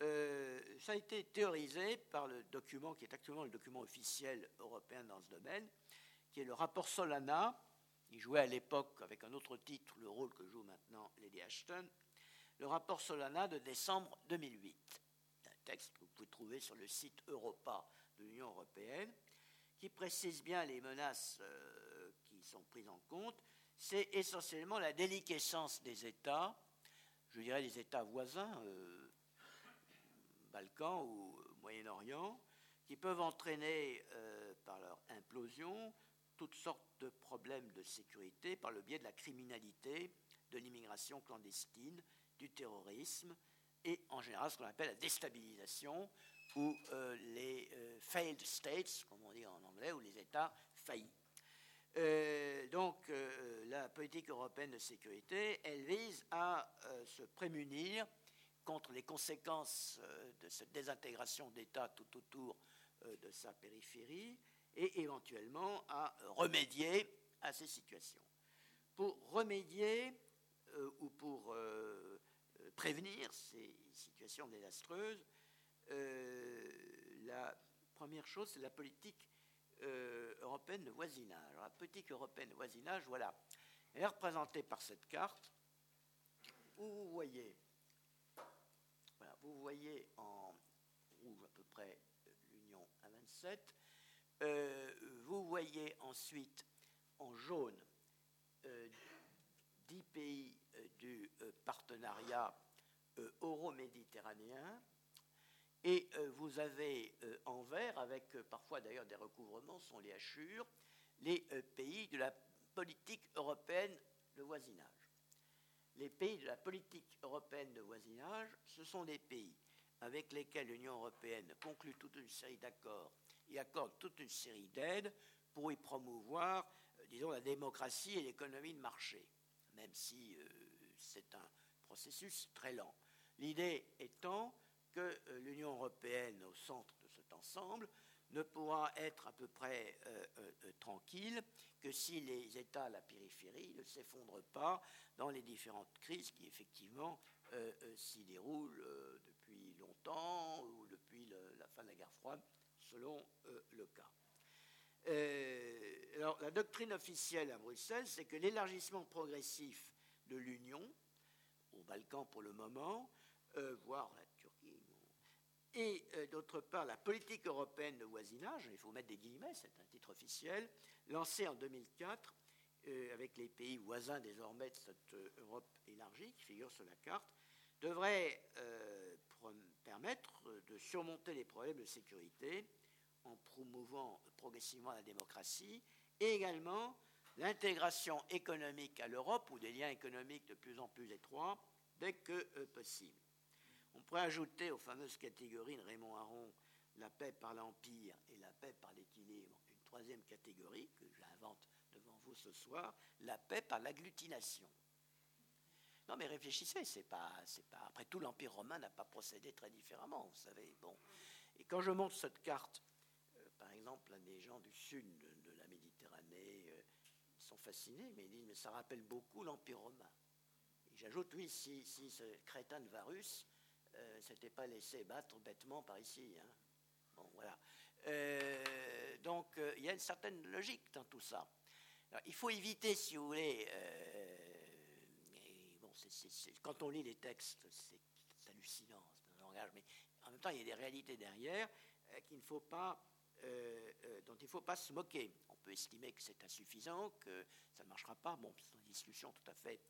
Ça a été théorisé par le document qui est actuellement le document officiel européen dans ce domaine, qui est le rapport Solana. Il jouait à l'époque, avec un autre titre, le rôle que joue maintenant Lady Ashton. Le rapport Solana de décembre 2008 texte que vous pouvez trouver sur le site Europa de l'Union européenne, qui précise bien les menaces euh, qui sont prises en compte. C'est essentiellement la déliquescence des États, je dirais les États voisins, euh, Balkans ou Moyen-Orient, qui peuvent entraîner euh, par leur implosion toutes sortes de problèmes de sécurité par le biais de la criminalité, de l'immigration clandestine, du terrorisme, et en général ce qu'on appelle la déstabilisation ou euh, les euh, failed states, comme on dit en anglais, ou les États faillis. Euh, donc la politique européenne de sécurité, elle vise à se prémunir contre les conséquences de cette désintégration d'États tout autour de sa périphérie et éventuellement à remédier à ces situations. Pour remédier ou pour prévenir ces situations désastreuses, euh, la première chose, c'est la politique euh, européenne de voisinage. Alors, la politique européenne de voisinage, voilà, elle est représentée par cette carte où vous voyez, vous voyez en rouge à peu près l'Union à 27. Euh, vous voyez ensuite en jaune euh, 10 pays du partenariat euh, euro-méditerranéen. Et euh, vous avez euh, en vert, avec parfois d'ailleurs des recouvrements, sont les hachures, les pays de la politique européenne de voisinage. Les pays de la politique européenne de voisinage, ce sont des pays avec lesquels l'Union européenne conclut toute une série d'accords et accorde toute une série d'aides pour y promouvoir, disons, la démocratie et l'économie de marché, même si c'est un processus très lent. L'idée étant que euh, l'Union européenne, au centre de cet ensemble, ne pourra être à peu près euh, euh, tranquille que si les États à la périphérie ne s'effondrent pas dans les différentes crises qui effectivement s'y déroulent depuis longtemps ou depuis la fin de la guerre froide, selon le cas. alors, la doctrine officielle à Bruxelles, c'est que l'élargissement progressif de l'Union aux Balkans pour le moment, euh, voire. Et euh, d'autre part, la politique européenne de voisinage, il faut mettre des guillemets, c'est un titre officiel, lancé en 2004 euh, avec les pays voisins désormais de cette Europe élargie qui figure sur la carte, devrait permettre de surmonter les problèmes de sécurité en promouvant progressivement la démocratie et également l'intégration économique à l'Europe ou des liens économiques de plus en plus étroits dès que euh, possible. Pourrait ajouter aux fameuses catégories de Raymond Aron la paix par l'empire et la paix par l'équilibre, une troisième catégorie que j'invente devant vous ce soir, la paix par l'agglutination. Non, mais réfléchissez, c'est pas, c'est pas. Après tout, l'empire romain n'a pas procédé très différemment, vous savez. Bon, et quand je montre cette carte, euh, par exemple, des gens du sud de, la Méditerranée euh, sont fascinés, mais ils disent mais ça rappelle beaucoup l'empire romain. J'ajoute, oui, si, ce crétin de Varus euh, s'était pas laissé battre bêtement par ici. Hein. Bon, voilà. Euh, donc, euh, il y a une certaine logique dans tout ça. il faut éviter, si vous voulez, bon, quand on lit les textes, c'est hallucinant, c'est un langage, mais en même temps, il y a des réalités derrière qu'il ne faut pas euh, euh, dont il ne faut pas se moquer. On peut estimer que c'est insuffisant, que ça ne marchera pas. Bon, c'est une discussion tout à fait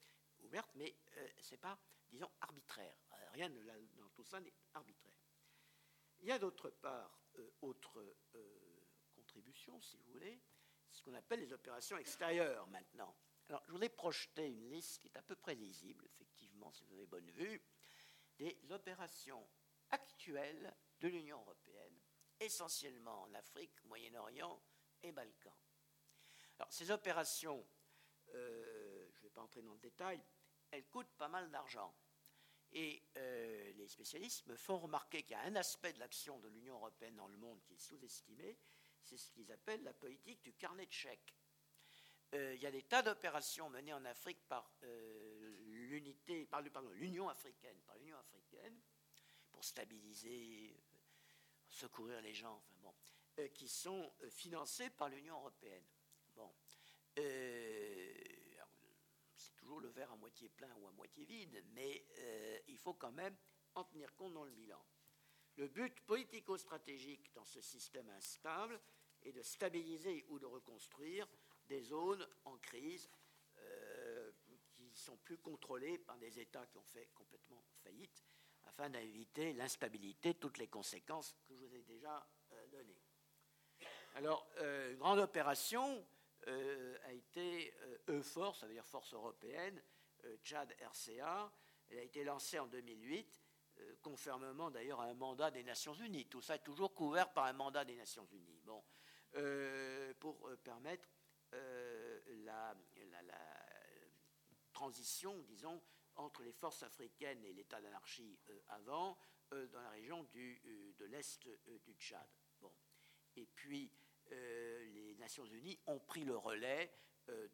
ouverte, mais euh, ce n'est pas, disons, arbitraire. Rien dans tout ça n'est arbitraire. Il y a d'autre part autre contribution, si vous voulez, ce qu'on appelle les opérations extérieures maintenant. Alors, je voudrais projeter une liste qui est à peu près lisible, effectivement, si vous avez bonne vue, des opérations actuelles de l'Union européenne essentiellement en Afrique, Moyen-Orient et Balkans. Alors, ces opérations, euh, je ne vais pas entrer dans le détail, elles coûtent pas mal d'argent. Et euh, les spécialistes me font remarquer qu'il y a un aspect de l'action de l'Union européenne dans le monde qui est sous-estimé, c'est ce qu'ils appellent la politique du carnet de chèques. Euh, il y a des tas d'opérations menées en Afrique par l'unité, par l'Union africaine, par l'Union africaine, pour stabiliser, secourir les gens, enfin bon, euh, qui sont euh, financés par l'Union européenne. Bon, euh, toujours le verre à moitié plein ou à moitié vide, mais il faut quand même en tenir compte dans le bilan. Le but politico-stratégique dans ce système instable est de stabiliser ou de reconstruire des zones en crise qui sont plus contrôlées par des États qui ont fait complètement faillite afin d'éviter l'instabilité, toutes les conséquences que je vous ai déjà euh, données. Alors, euh, grande opération euh, a été EUFOR, ça veut dire Force européenne, Tchad RCA. Elle a été lancée en 2008, conformément d'ailleurs à un mandat des Nations Unies. Tout ça est toujours couvert par un mandat des Nations Unies. Bon, pour permettre la, transition, disons, entre les forces africaines et l'État d'anarchie euh, avant, euh, dans la région du, euh, de l'Est du Tchad. Bon. Et puis, les Nations Unies ont pris le relais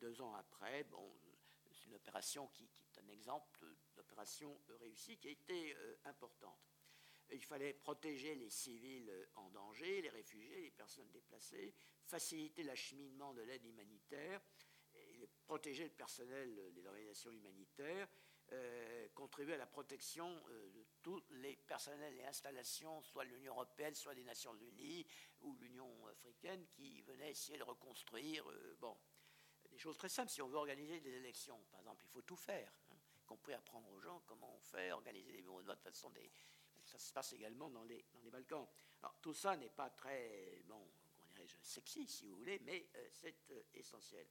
deux ans après. Bon, c'est une opération qui, est un exemple d'opération réussie qui a été importante. Il fallait protéger les civils en danger, les réfugiés, les personnes déplacées, faciliter l'acheminement de l'aide humanitaire, protéger le personnel des organisations humanitaires euh, contribuer à la protection euh, de tous les personnels et installations, soit de l'Union européenne, soit des Nations unies ou l'Union africaine, qui venaient essayer de reconstruire. Euh, bon, des choses très simples. Si on veut organiser des élections, par exemple, il faut tout faire, hein, y compris apprendre aux gens comment on fait, organiser des bureaux de vote de façon. Ça se passe également dans les, dans les Balkans. Alors, tout ça n'est pas très, bon, sexy, si vous voulez, mais c'est essentiel.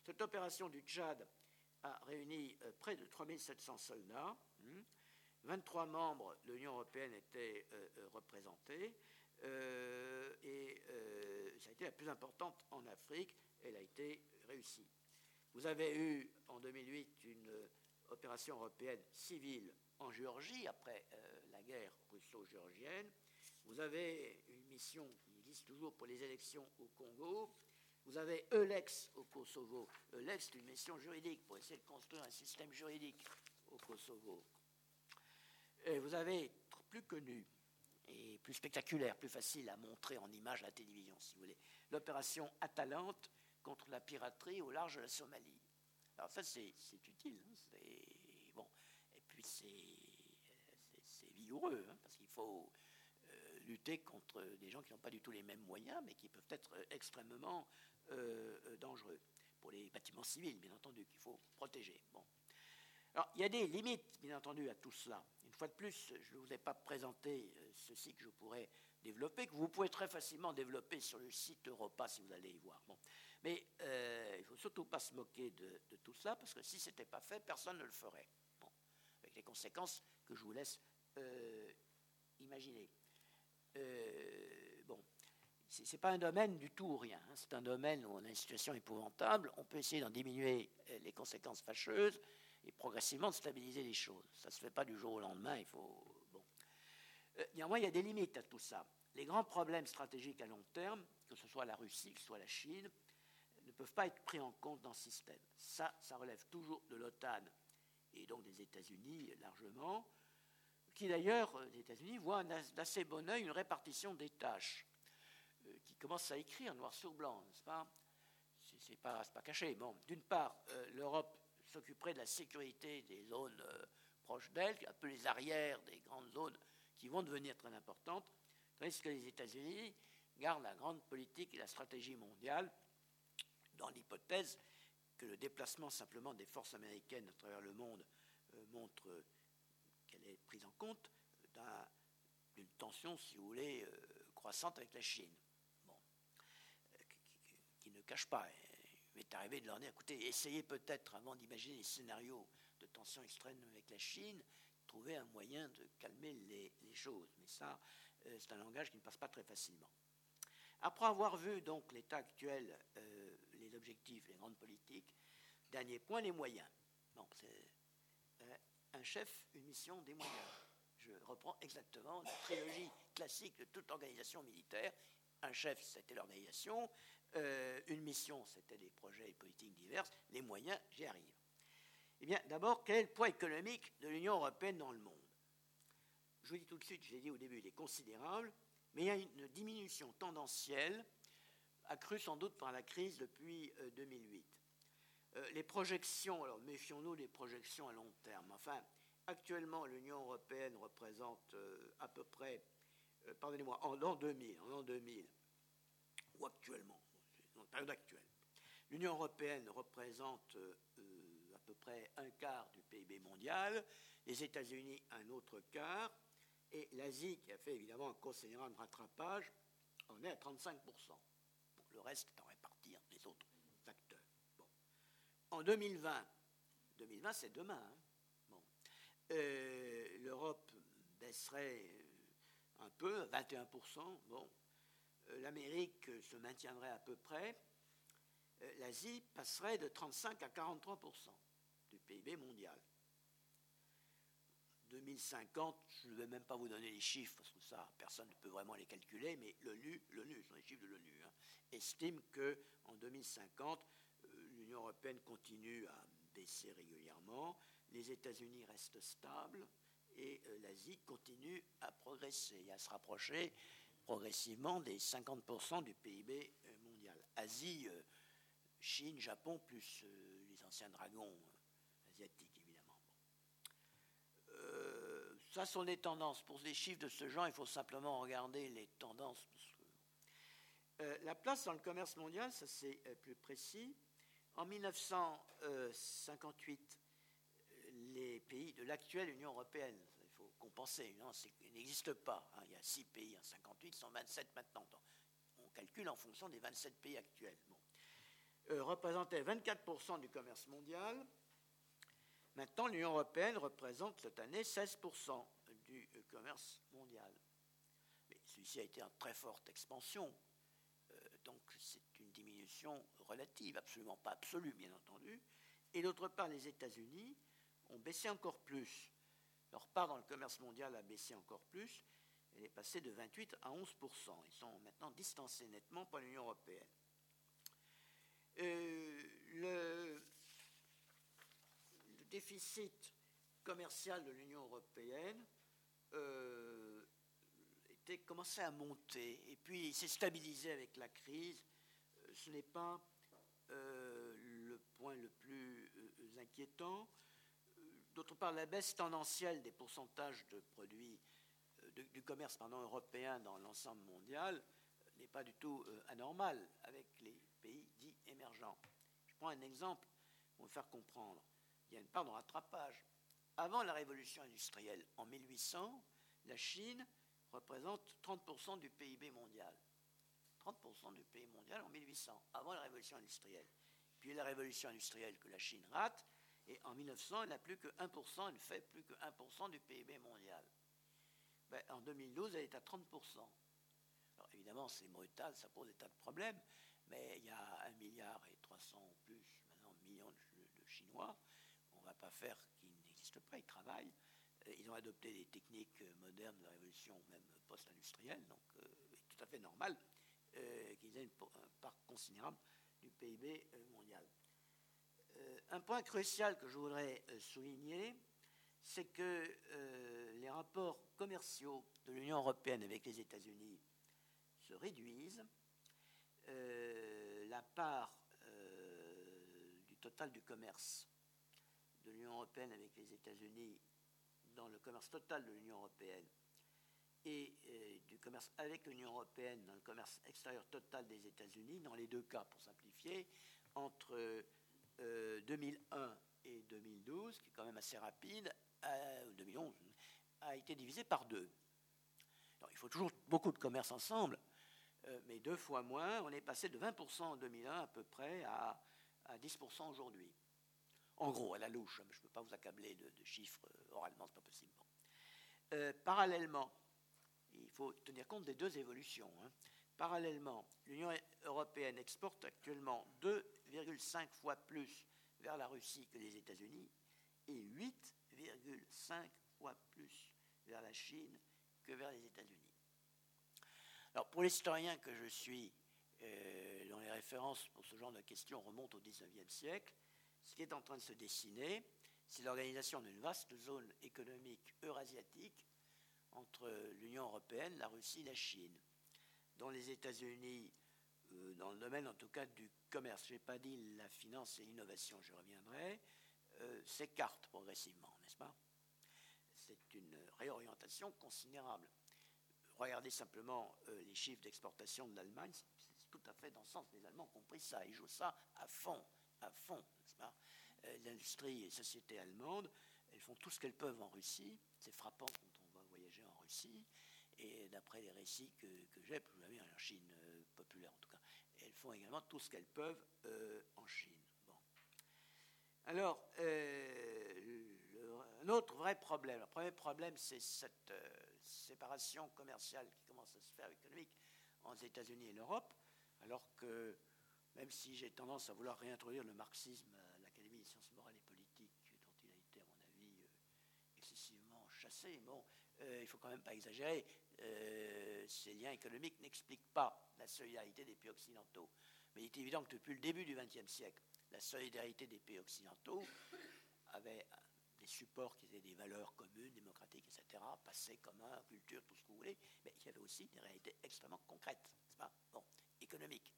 Cette opération du Tchad a réuni euh, près de 3700 soldats. 23 hmm. membres de l'Union européenne étaient euh, euh, représentés. et ça a été la plus importante en Afrique. Elle a été réussie. Vous avez eu en 2008 une opération européenne civile en Géorgie après la guerre russo-géorgienne. Vous avez une mission qui existe toujours pour les élections au Congo. Vous avez Eulex au Kosovo. Eulex, c'est une mission juridique pour essayer de construire un système juridique au Kosovo. Et vous avez plus connu et plus spectaculaire, plus facile à montrer en image à la télévision, si vous voulez, l'opération Atalante contre la piraterie au large de la Somalie. Alors ça, c'est utile. Hein, bon. Et puis c'est vigoureux, hein, parce qu'il faut euh, lutter contre des gens qui n'ont pas du tout les mêmes moyens, mais qui peuvent être extrêmement euh, euh, dangereux pour les bâtiments civils, bien entendu, qu'il faut protéger. Bon. Alors, il y a des limites, bien entendu, à tout cela. Une fois de plus, je ne vous ai pas présenté euh, ceci que je pourrais développer, que vous pouvez très facilement développer sur le site Europa si vous allez y voir. Bon. Mais il ne faut surtout pas se moquer de, tout cela, parce que si ce n'était pas fait, personne ne le ferait. Bon. Avec les conséquences que je vous laisse imaginer. Ce n'est pas un domaine du tout ou rien. Hein. C'est un domaine où on a une situation épouvantable. On peut essayer d'en diminuer euh, les conséquences fâcheuses et progressivement de stabiliser les choses. Ça ne se fait pas du jour au lendemain. Il faut. Bon. Euh, néanmoins, il y a des limites à tout ça. Les grands problèmes stratégiques à long terme, que ce soit la Russie, que ce soit la Chine, ne peuvent pas être pris en compte dans ce système. Ça, ça relève toujours de l'OTAN et donc des États-Unis largement, qui d'ailleurs, euh, les États-Unis voient d'assez bon oeil une répartition des tâches. Euh, qui commence à écrire noir sur blanc, n'est-ce pas? C'est pas, pas caché. Bon, d'une part, l'Europe s'occuperait de la sécurité des zones proches d'elle, un peu les arrières des grandes zones qui vont devenir très importantes, tandis que les États-Unis gardent la grande politique et la stratégie mondiale dans l'hypothèse que le déplacement simplement des forces américaines à travers le monde euh, montre qu'elle est prise en compte d'une tension, si vous voulez, euh, croissante avec la Chine. Euh, ne cache pas. Il m'est arrivé de leur dire, écoutez, essayez peut-être, avant d'imaginer des scénarios de tension extrême avec la Chine, trouver un moyen de calmer les, choses. Mais ça, c'est un langage qui ne passe pas très facilement. Après avoir vu donc l'état actuel les objectifs, les grandes politiques. Dernier point, les moyens. euh, un chef, une mission, des moyens. Je reprends exactement la trilogie classique de toute organisation militaire. Un chef, c'était l'organisation. Euh, une mission, c'était les projets et politiques diverses. Les moyens, j'y arrive. Eh bien, d'abord, quel est le poids économique de l'Union européenne dans le monde? Je vous dis tout de suite, je l'ai dit au début, il est considérable, mais il y a une diminution tendancielle accrue sans doute par la crise depuis 2008. Euh, euh, les projections, alors méfions-nous des projections à long terme. Enfin, actuellement, l'Union européenne représente à peu près, pardonnez-moi, en l'an 2000, en l'an 2000, ou actuellement, période actuelle, l'Union européenne représente à peu près un quart du PIB mondial, les États-Unis un autre quart, et l'Asie, qui a fait évidemment un considérable rattrapage, en est à 35% le reste est en répartir les autres acteurs. En 2020, 2020 c'est demain, hein. euh, l'Europe baisserait euh, un peu, 21%, bon. Euh, L'Amérique se maintiendrait à peu près, l'Asie passerait de 35 à 43% du PIB mondial. 2050, je ne vais même pas vous donner les chiffres, parce que ça, personne ne peut vraiment les calculer, mais l'ONU, l'ONU, sont les chiffres de l'ONU, hein, estime qu'en 2050, euh, l'Union européenne continue à baisser régulièrement, les États-Unis restent stables et euh, l'Asie continue à progresser à se rapprocher progressivement des 50% du PIB euh, mondial. Asie, Chine, Japon, plus les anciens dragons asiatiques ça sont les tendances. Pour des chiffres de ce genre, il faut simplement regarder les tendances. Euh, la place dans le commerce mondial, ça c'est euh, plus précis. En 1958, les pays de l'actuelle Union européenne, faut compenser, non, il n'existe pas. Hein. il y a six pays en 58, 127 maintenant. On calcule en fonction des 27 pays actuels. Euh, représentaient 24% du commerce mondial, Maintenant, l'Union européenne représente cette année 16% du euh, commerce mondial. Mais celui-ci a été en très forte expansion. Euh, donc c'est une diminution relative, absolument pas absolue, bien entendu. Et d'autre part, les États-Unis ont baissé encore plus. Leur part dans le commerce mondial a baissé encore plus. Elle est passée de 28 à 11% Ils sont maintenant distancés nettement par l'Union européenne. Euh, le, déficit commercial de l'Union européenne euh, commencé à monter et puis il s'est stabilisé avec la crise. Euh, ce n'est pas euh, le point le plus inquiétant. D'autre part, la baisse tendancielle des pourcentages de produits du commerce pardon, européen dans l'ensemble mondial n'est pas du tout anormale avec les pays dits émergents. Je prends un exemple pour me faire comprendre il y a une part de rattrapage. Avant la révolution industrielle, en 1800, la Chine représente 30% du PIB mondial. 30% du PIB mondial en 1800, avant la révolution industrielle. Puis la révolution industrielle que la Chine rate, et en 1900, elle n'a plus que 1%, elle ne fait plus que 1% du PIB mondial. Ben, en 2012, elle est à 30%. Alors évidemment, c'est brutal, ça pose des tas de problèmes, mais il y a 1 milliard et 300 ou plus, maintenant, millions de Chinois va pas faire qui n'existe pas, ils travaillent. Euh, ils ont adopté des techniques euh, modernes de la révolution, même post-industrielle, donc euh, tout à fait normal qu'ils aient une, part considérable du PIB mondial. Un point crucial que je voudrais souligner, c'est que les rapports commerciaux de l'Union européenne avec les États-Unis se réduisent. la part total du commerce de l'Union européenne avec les États-Unis dans le commerce total de l'Union européenne et euh, du commerce avec l'Union européenne dans le commerce extérieur total des États-Unis, dans les deux cas pour simplifier, entre 2001 euh, et 2012, qui est quand même assez rapide, 2011, a été divisé par deux. il faut toujours beaucoup de commerce ensemble, euh, mais deux fois moins. On est passé de 20% en 2001 à peu près à, 10% aujourd'hui. En gros, à la louche, je ne peux pas vous accabler de, chiffres euh, oralement, ce n'est pas possible. Euh, parallèlement, il faut tenir compte des deux évolutions. Hein. Parallèlement, l'Union européenne exporte actuellement 2,5 fois plus vers la Russie que les États-Unis et 8,5 fois plus vers la Chine que vers les États-Unis. Alors pour l'historien que je suis, euh, dont les références pour ce genre de questions remontent au XIXe siècle, ce qui est en train de se dessiner, c'est l'organisation d'une vaste zone économique eurasiatique entre l'Union européenne, la Russie et la Chine, dont les États-Unis, euh, dans le domaine en tout cas du commerce, je n'ai pas dit la finance et l'innovation, je reviendrai, euh, s'écartent progressivement, n'est-ce pas? C'est une réorientation considérable. Regardez simplement euh, les chiffres d'exportation de l'Allemagne, c'est tout à fait dans le sens des Allemands ont compris ça, ils jouent ça à fond, à fond, n'est-ce pas? Euh, L'industrie et les sociétés allemandes, elles font tout ce qu'elles peuvent en Russie, c'est frappant quand on va voyager en Russie, et d'après les récits que, j'ai, vous l'avez en Chine euh, populaire en tout font également tout ce qu'elles peuvent en Chine. Bon. Alors, un autre vrai problème, le premier problème, c'est cette séparation commerciale qui commence à se faire économique entre les États-Unis et l'Europe, alors que même si j'ai tendance à vouloir réintroduire le marxisme à l'Académie des sciences morales et politiques, dont il a été, à mon avis, euh, excessivement chassé, bon, euh, il ne faut quand même pas exagérer. Euh, ces liens économiques n'expliquent pas la solidarité des pays occidentaux. Mais il est évident que depuis le début du XXe siècle, la solidarité des pays occidentaux avait supports qui étaient des valeurs communes, démocratiques, etc., passé commun, culture, tout ce que vous voulez, mais il y avait aussi des réalités extrêmement concrètes, pas? Bon, économiques.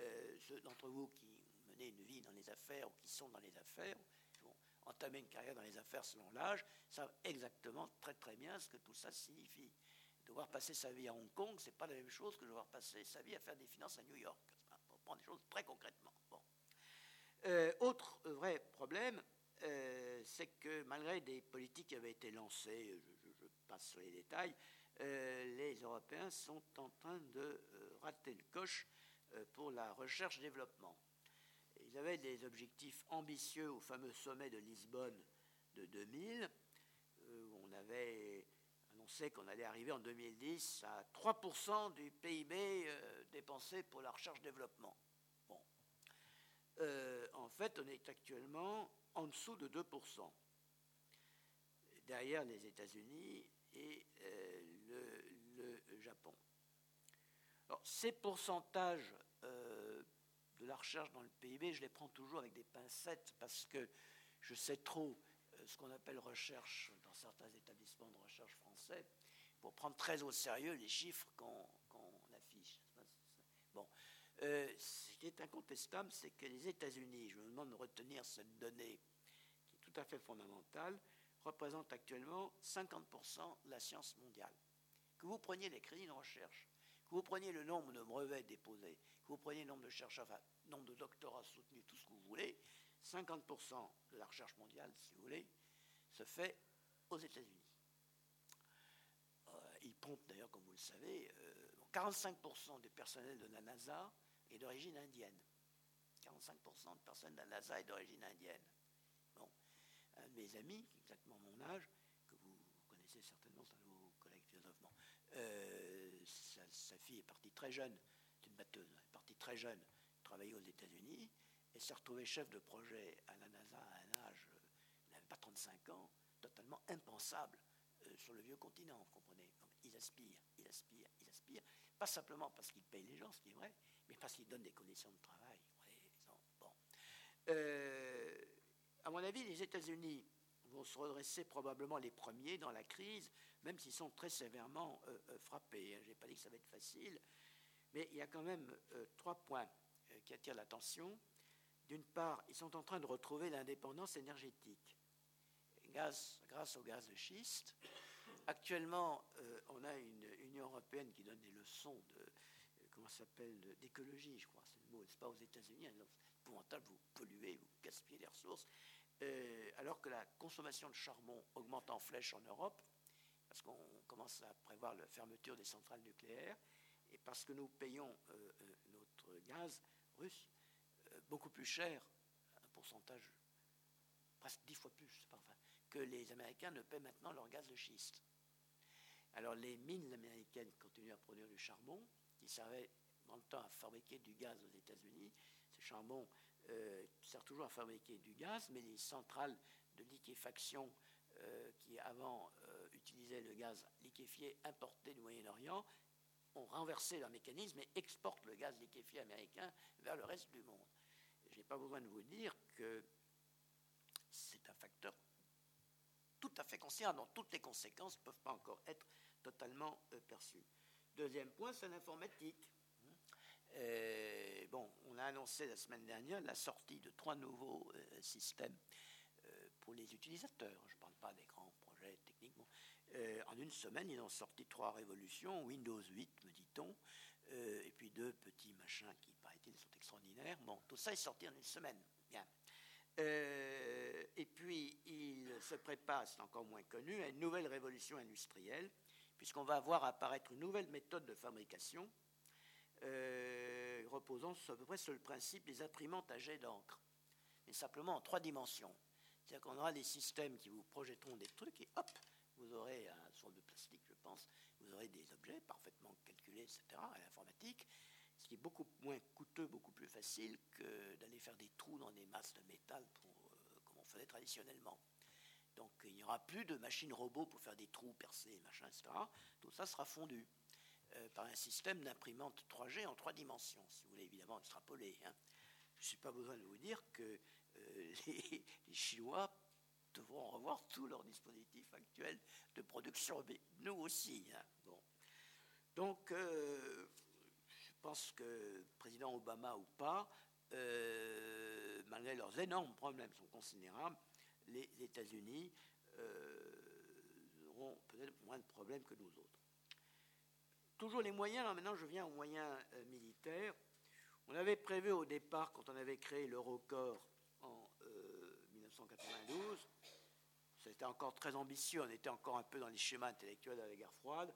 Euh, ceux d'entre vous qui menaient une vie dans les affaires ou qui sont dans les affaires, qui vont entamer une carrière dans les affaires selon l'âge, savent exactement très très bien ce que tout ça signifie. Devoir passer sa vie à Hong Kong, c'est pas la même chose que devoir passer sa vie à faire des finances à New York. Pour prendre des choses très concrètement. Bon. Euh, autre vrai problème, euh, c'est que malgré des politiques qui avaient été lancées, je, passe sur les détails, euh, les Européens sont en train de rater le coche pour la recherche-développement. Ils avaient des objectifs ambitieux au fameux sommet de Lisbonne de 2000, où on avait annoncé qu'on allait arriver en 2010 à 3% du PIB dépensé pour la recherche-développement. Bon. en fait, on est actuellement en dessous de 2%, derrière les États-Unis et euh, le, Japon. Alors, ces pourcentages euh, de la recherche dans le PIB, je les prends toujours avec des pincettes parce que je sais trop euh, ce qu'on appelle recherche certains établissements de recherche français pour prendre très au sérieux les chiffres qu'on affiche. Bon, ce qui est incontestable, c'est que les États-Unis, je me demande de retenir cette donnée qui est tout à fait fondamentale, représentent actuellement 50% de la science mondiale. Que vous preniez les crédits de recherche, que vous preniez le nombre de brevets déposés, que vous preniez le nombre de chercheurs, enfin, nombre de doctorats soutenus, tout ce que vous voulez, 50% de la recherche mondiale, si vous voulez, se fait aux États-Unis. Euh, ils pompent d'ailleurs, comme vous le savez, 45% euh, du personnel de la NASA est d'origine indienne. 45% de personnes de la NASA est d'origine indienne. Bon. Un de mes amis, exactement mon âge, que vous connaissez certainement, c'est un de vos collègues philosophes, euh, sa, fille est partie très jeune, c'est une batteuse, elle est partie très jeune, travailler aux États-Unis, et s'est retrouvée chef de projet à la NASA à un âge, euh, elle n'avait pas 35 ans, totalement impensable euh, sur le vieux continent, vous comprenez Ils aspirent, ils aspirent, ils aspirent, pas simplement parce qu'ils payent les gens, ce qui est vrai, mais parce qu'ils donnent des conditions de travail. Euh, à mon avis, les États-Unis vont se redresser probablement les premiers dans la crise, même s'ils sont très sévèrement euh, frappés. Hein. Je n'ai pas dit que ça va être facile, mais il y a quand même trois points qui attirent l'attention. D'une part, ils sont en train de retrouver l'indépendance énergétique grâce au gaz de schiste. Actuellement, euh, on a une Union européenne qui donne des leçons de, euh, comment s'appelle, d'écologie, je crois, c'est le mot, c'est pas aux États-Unis, épouvantable, vous polluez, vous gaspillez les ressources, euh, alors que la consommation de charbon augmente en flèche en Europe, parce qu'on commence à prévoir la fermeture des centrales nucléaires, et parce que nous payons notre gaz russe beaucoup plus cher, un pourcentage presque dix fois plus, enfin, que les Américains ne paient maintenant leur gaz de schiste. Alors les mines américaines continuent à produire du charbon, qui servait dans le temps à fabriquer du gaz aux États-Unis. Ce charbon euh, sert toujours à fabriquer du gaz, mais les centrales de liquéfaction euh, qui avant euh, utilisaient le gaz liquéfié importé du Moyen-Orient ont renversé leur mécanisme et exportent le gaz liquéfié américain vers le reste du monde. Je n'ai pas besoin de vous dire que c'est un facteur tout à fait considérable, dont toutes les conséquences ne peuvent pas encore être totalement euh, perçues. Deuxième point, c'est l'informatique. Euh, bon, on a annoncé la semaine dernière la sortie de trois nouveaux euh, systèmes pour les utilisateurs. Je ne parle pas des grands projets techniquement. en une semaine, ils ont sorti trois révolutions, Windows 8, me dit-on, et puis deux petits machins qui, paraît-il, sont extraordinaires. Bon, tout ça est sorti en une semaine. Euh, et puis, il se prépare, c'est encore moins connu, à une nouvelle révolution industrielle, puisqu'on va voir apparaître une nouvelle méthode de fabrication euh, reposant à peu près sur le principe des imprimantes à jet d'encre, mais simplement en trois dimensions. C'est-à-dire qu'on aura des systèmes qui vous projetteront des trucs et hop, vous aurez un sorte de plastique, je pense, vous aurez des objets parfaitement calculés, etc., à l'informatique, qui est beaucoup moins coûteux, beaucoup plus facile que d'aller faire des trous dans des masses de métal euh, comme on faisait traditionnellement. Donc il n'y aura plus de machines robots pour faire des trous percés, machin, etc. Tout ça sera fondu euh, par un système d'imprimante 3G en trois dimensions, si vous voulez évidemment extrapoler. Hein. Je n'ai pas besoin de vous dire que euh, les, Chinois devront revoir tous leurs dispositifs actuels de production, mais nous aussi. Hein. Bon. Donc, pense que président Obama ou pas, euh, malgré leurs énormes problèmes sont considérables, les États-Unis euh, auront peut-être moins de problèmes que nous autres. Toujours les moyens, alors maintenant je viens aux moyens euh, militaires. On avait prévu au départ, quand on avait créé l'Eurocorps en 1992, c'était encore très ambitieux, on était encore un peu dans les schémas intellectuels de la guerre froide,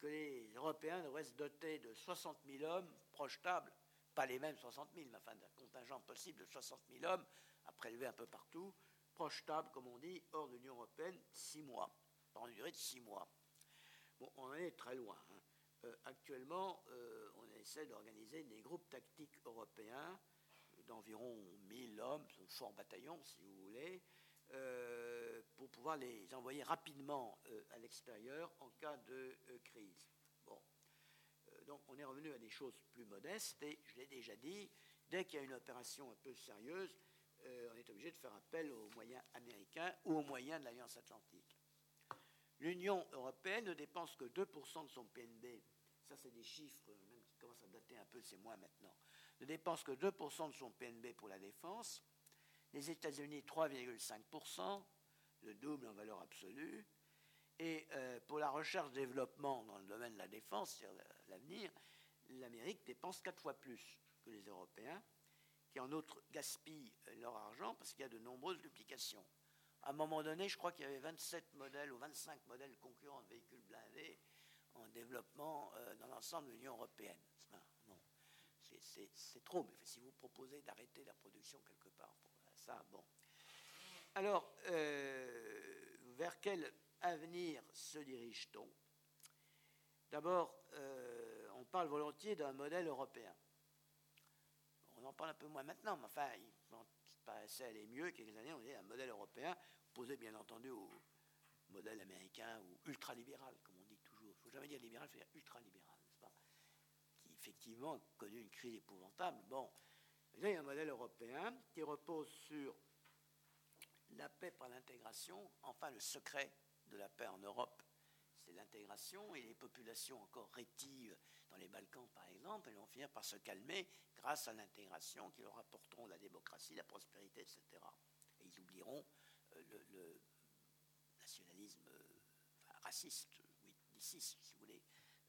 que les Européens devraient se doter de 60 000 hommes projetables, pas les mêmes 60 000, mais enfin d'un contingent possible de 60 000 hommes à prélever un peu partout, projetables, comme on dit, hors de l'Union européenne, six mois, pendant une durée de six mois. Bon, on en est très loin. Hein. Euh, actuellement, euh, on essaie d'organiser des groupes tactiques européens d'environ 1000 hommes, fort bataillon si vous voulez, euh, pour pouvoir les envoyer rapidement euh, à l'extérieur en cas de euh, crise. Bon. donc on est revenu à des choses plus modestes et je l'ai déjà dit, dès qu'il y a une opération un peu sérieuse, on est obligé de faire appel aux moyens américains ou aux moyens de l'Alliance Atlantique. L'Union européenne ne dépense que 2% de son PNB. Ça, c'est des chiffres même qui commencent à dater un peu, c'est moins maintenant. Ne dépense que 2% de son PNB pour la défense les États-Unis 3,5%, le double en valeur absolue. Et euh, pour la recherche-développement dans le domaine de la défense, c'est-à-dire l'avenir, l'Amérique dépense quatre fois plus que les Européens, qui en outre gaspillent leur argent parce qu'il y a de nombreuses duplications. À un moment donné, je crois qu'il y avait 27 modèles ou 25 modèles concurrents de véhicules blindés en développement euh, dans l'ensemble de l'Union européenne. C'est trop, mais si vous proposez d'arrêter la production quelque part Alors, euh, vers quel avenir se dirige-t-on? D'abord, euh, on parle volontiers d'un modèle européen. On en parle un peu moins maintenant, mais enfin, il paraissait aller mieux. Quelques années, on est un modèle européen, posé bien entendu au modèle américain ou ultralibéral, comme on dit toujours. Il ne faut jamais dire libéral, il faut dire ultralibéral, n'est-ce pas? Qui effectivement a connu une crise épouvantable. Bon, il y a un modèle européen qui repose sur la paix par l'intégration, enfin le secret de la paix en Europe, c'est l'intégration et les populations encore rétives dans les Balkans, par exemple, elles vont finir par se calmer grâce à l'intégration qui leur apporteront la démocratie, la prospérité, etc. Et ils oublieront euh, le, nationalisme euh, raciste, oui, si vous voulez,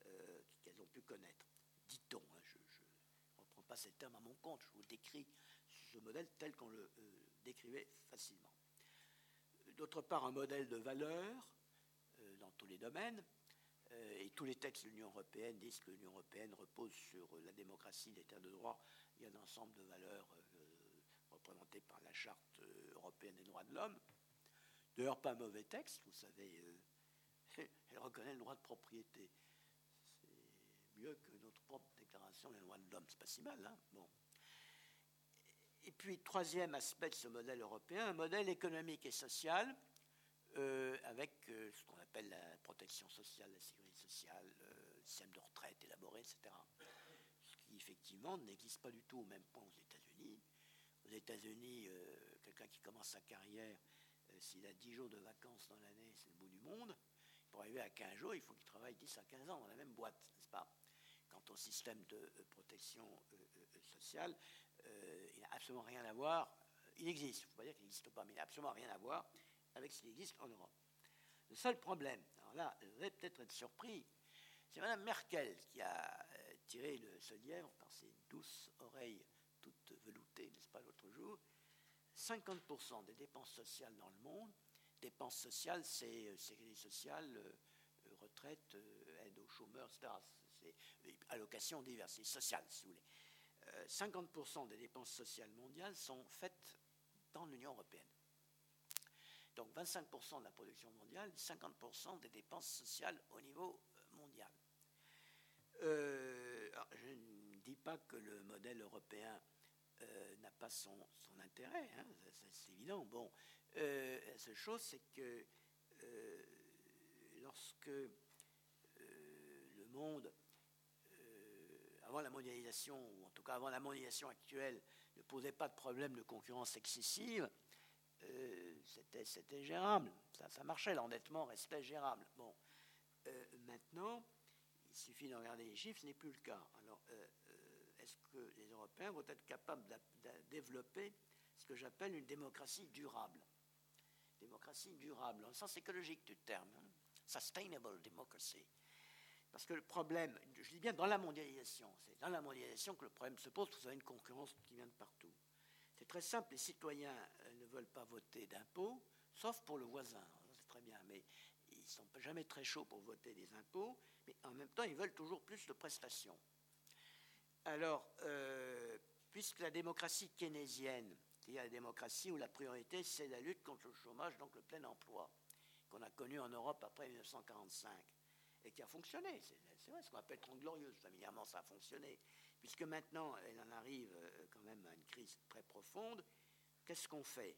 euh, qu'elles ont pu connaître. Dit-on, hein, je ne reprends pas ces termes à mon compte, je vous décris ce modèle tel qu'on le décrivait facilement. D'autre part, un modèle de valeur dans tous les domaines, euh, et tous les textes de l'Union européenne disent que l'Union européenne repose sur la démocratie, l'état de droit. Il y a un ensemble de valeurs euh, représentées par la Charte euh, européenne des droits de l'homme. D'ailleurs, pas un mauvais texte, vous savez. elle reconnaît le droit de propriété. C'est mieux que notre propre déclaration des de l'homme. C'est pas si mal, hein. Et puis, troisième aspect de ce modèle européen, un modèle économique et social euh, avec euh, ce qu'on appelle la protection sociale, la sécurité sociale, euh, le système de retraite élaboré, etc. Ce qui effectivement n'existe pas du tout au même point aux États-Unis. Aux États-Unis, quelqu'un qui commence sa carrière, s'il a 10 jours de vacances dans l'année, c'est le bout du monde. Pour arriver à 15 jours, il faut qu'il travaille 10 à 15 ans dans la même boîte, n'est-ce pas? Quant au système de protection sociale, il n'a absolument rien à voir. Il existe, il ne faut pas dire qu'il n'existe pas, mais il n'a absolument rien à voir avec ce qui existe en Europe. Le seul problème, alors là, vous allez peut-être être surpris, c'est Mme Merkel qui a euh, tiré le, ce lièvre par ses douces oreilles toutes veloutées, n'est-ce pas, l'autre jour. 50% des dépenses sociales dans le monde, dépenses sociales, c'est euh, sécurité sociale, euh, retraite, aide aux chômeurs, etc. C'est allocations diverses, si vous voulez. 50% des dépenses sociales mondiales sont faites dans l'Union européenne. Donc 25% de la production mondiale, 50% des dépenses sociales au niveau euh, mondial. Euh, je ne dis pas que le modèle européen euh, n'a pas son, intérêt, hein, c'est évident. Bon, la seule chose, c'est que lorsque le monde, avant la mondialisation, ou en tout cas avant la mondialisation actuelle, ne posait pas de problème de concurrence excessive, euh, c'était gérable. Ça, marchait, l'endettement restait gérable. Bon, euh, maintenant, il suffit de regarder les chiffres, ce n'est plus le cas. Alors, euh, est-ce que les Européens vont être capables de, développer ce que j'appelle une démocratie durable? Démocratie durable, en sens écologique du terme. Hein. Sustainable democracy. Parce que le problème, je dis bien dans la mondialisation, c'est dans la mondialisation que le problème se pose, vous avez une concurrence qui vient de partout. C'est très simple, les citoyens euh, ne veulent pas voter d'impôts, sauf pour le voisin, c'est très bien, mais ils ne sont jamais très chauds pour voter des impôts, mais en même temps, ils veulent toujours plus de prestations. Alors, euh, puisque la démocratie keynésienne, il y a la démocratie où la priorité, c'est la lutte contre le chômage, donc le plein emploi, qu'on a connu en Europe après 1945, et qui a fonctionné, c'est vrai, ce qu'on appelle trop glorieuse, familièrement, ça a fonctionné. Puisque maintenant elle en arrive euh, quand même à une crise très profonde, qu'est-ce qu'on fait?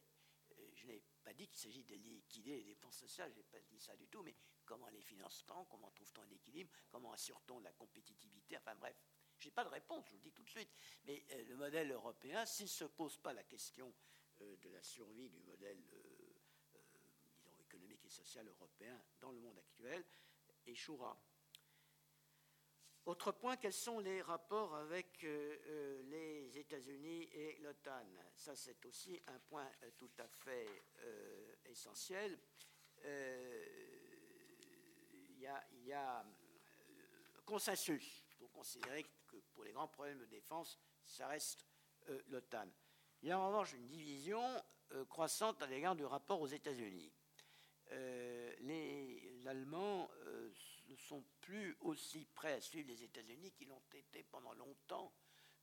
Euh, Je n'ai pas dit qu'il s'agit de liquider les dépenses sociales, je n'ai pas dit ça du tout, mais comment les finance-t-on Comment trouve-t-on un équilibre Comment assure-t-on la compétitivité? Enfin bref, je n'ai pas de réponse, je vous le dis tout de suite. Mais euh, le modèle européen, s'il ne se pose pas la question de la survie du modèle économique et social européen dans le monde actuel, échouera. Autre point, quels sont les rapports avec euh, euh, les États-Unis et l'OTAN? Ça, c'est aussi un point euh, tout à fait essentiel. Il y a, y a consensus pour considérer que pour les grands problèmes de défense, ça reste l'OTAN. Il y a en revanche une division croissante à l'égard du rapport aux États-Unis. les Allemands ne sont plus aussi prêts à suivre les États-Unis qu'ils l'ont été pendant longtemps,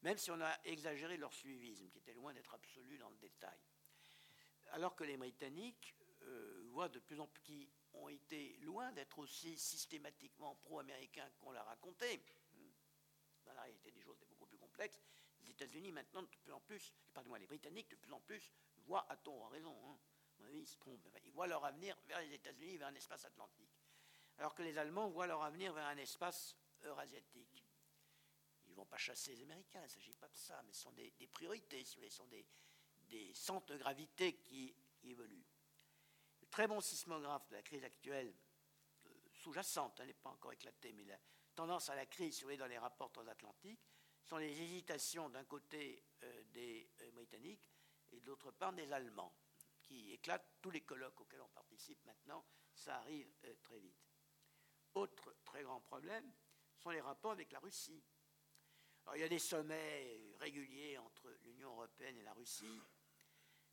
même si on a exagéré leur suivisme, qui était loin d'être absolu dans le détail. Alors que les Britanniques euh, voient de plus en plus, qui ont été loin d'être aussi systématiquement pro-américains qu'on l'a raconté. Dans la réalité des choses, c'est beaucoup plus complexe. Les États-Unis, maintenant, de plus en plus, pardon, les Britanniques, de plus en plus, voient, à tort, raison, hein, ils se trompent, ils voient leur avenir vers les États-Unis, vers un espace atlantique alors que les Allemands voient leur avenir vers un espace eurasiatique. Ils ne vont pas chasser les Américains, il ne s'agit pas de ça, mais ce sont des, priorités, ce sont des, centres de gravité qui, évoluent. Le très bon sismographe de la crise actuelle, euh, sous-jacente, elle n'est pas encore éclatée, mais la tendance à la crise, si vous voyez, dans les rapports transatlantiques, sont les hésitations d'un côté euh, des euh, Britanniques et de l'autre part des Allemands, qui éclatent tous les colloques auxquels on participe maintenant, ça arrive très vite. Autre très grand problème sont les rapports avec la Russie. Il y a des sommets réguliers entre l'Union européenne et la Russie.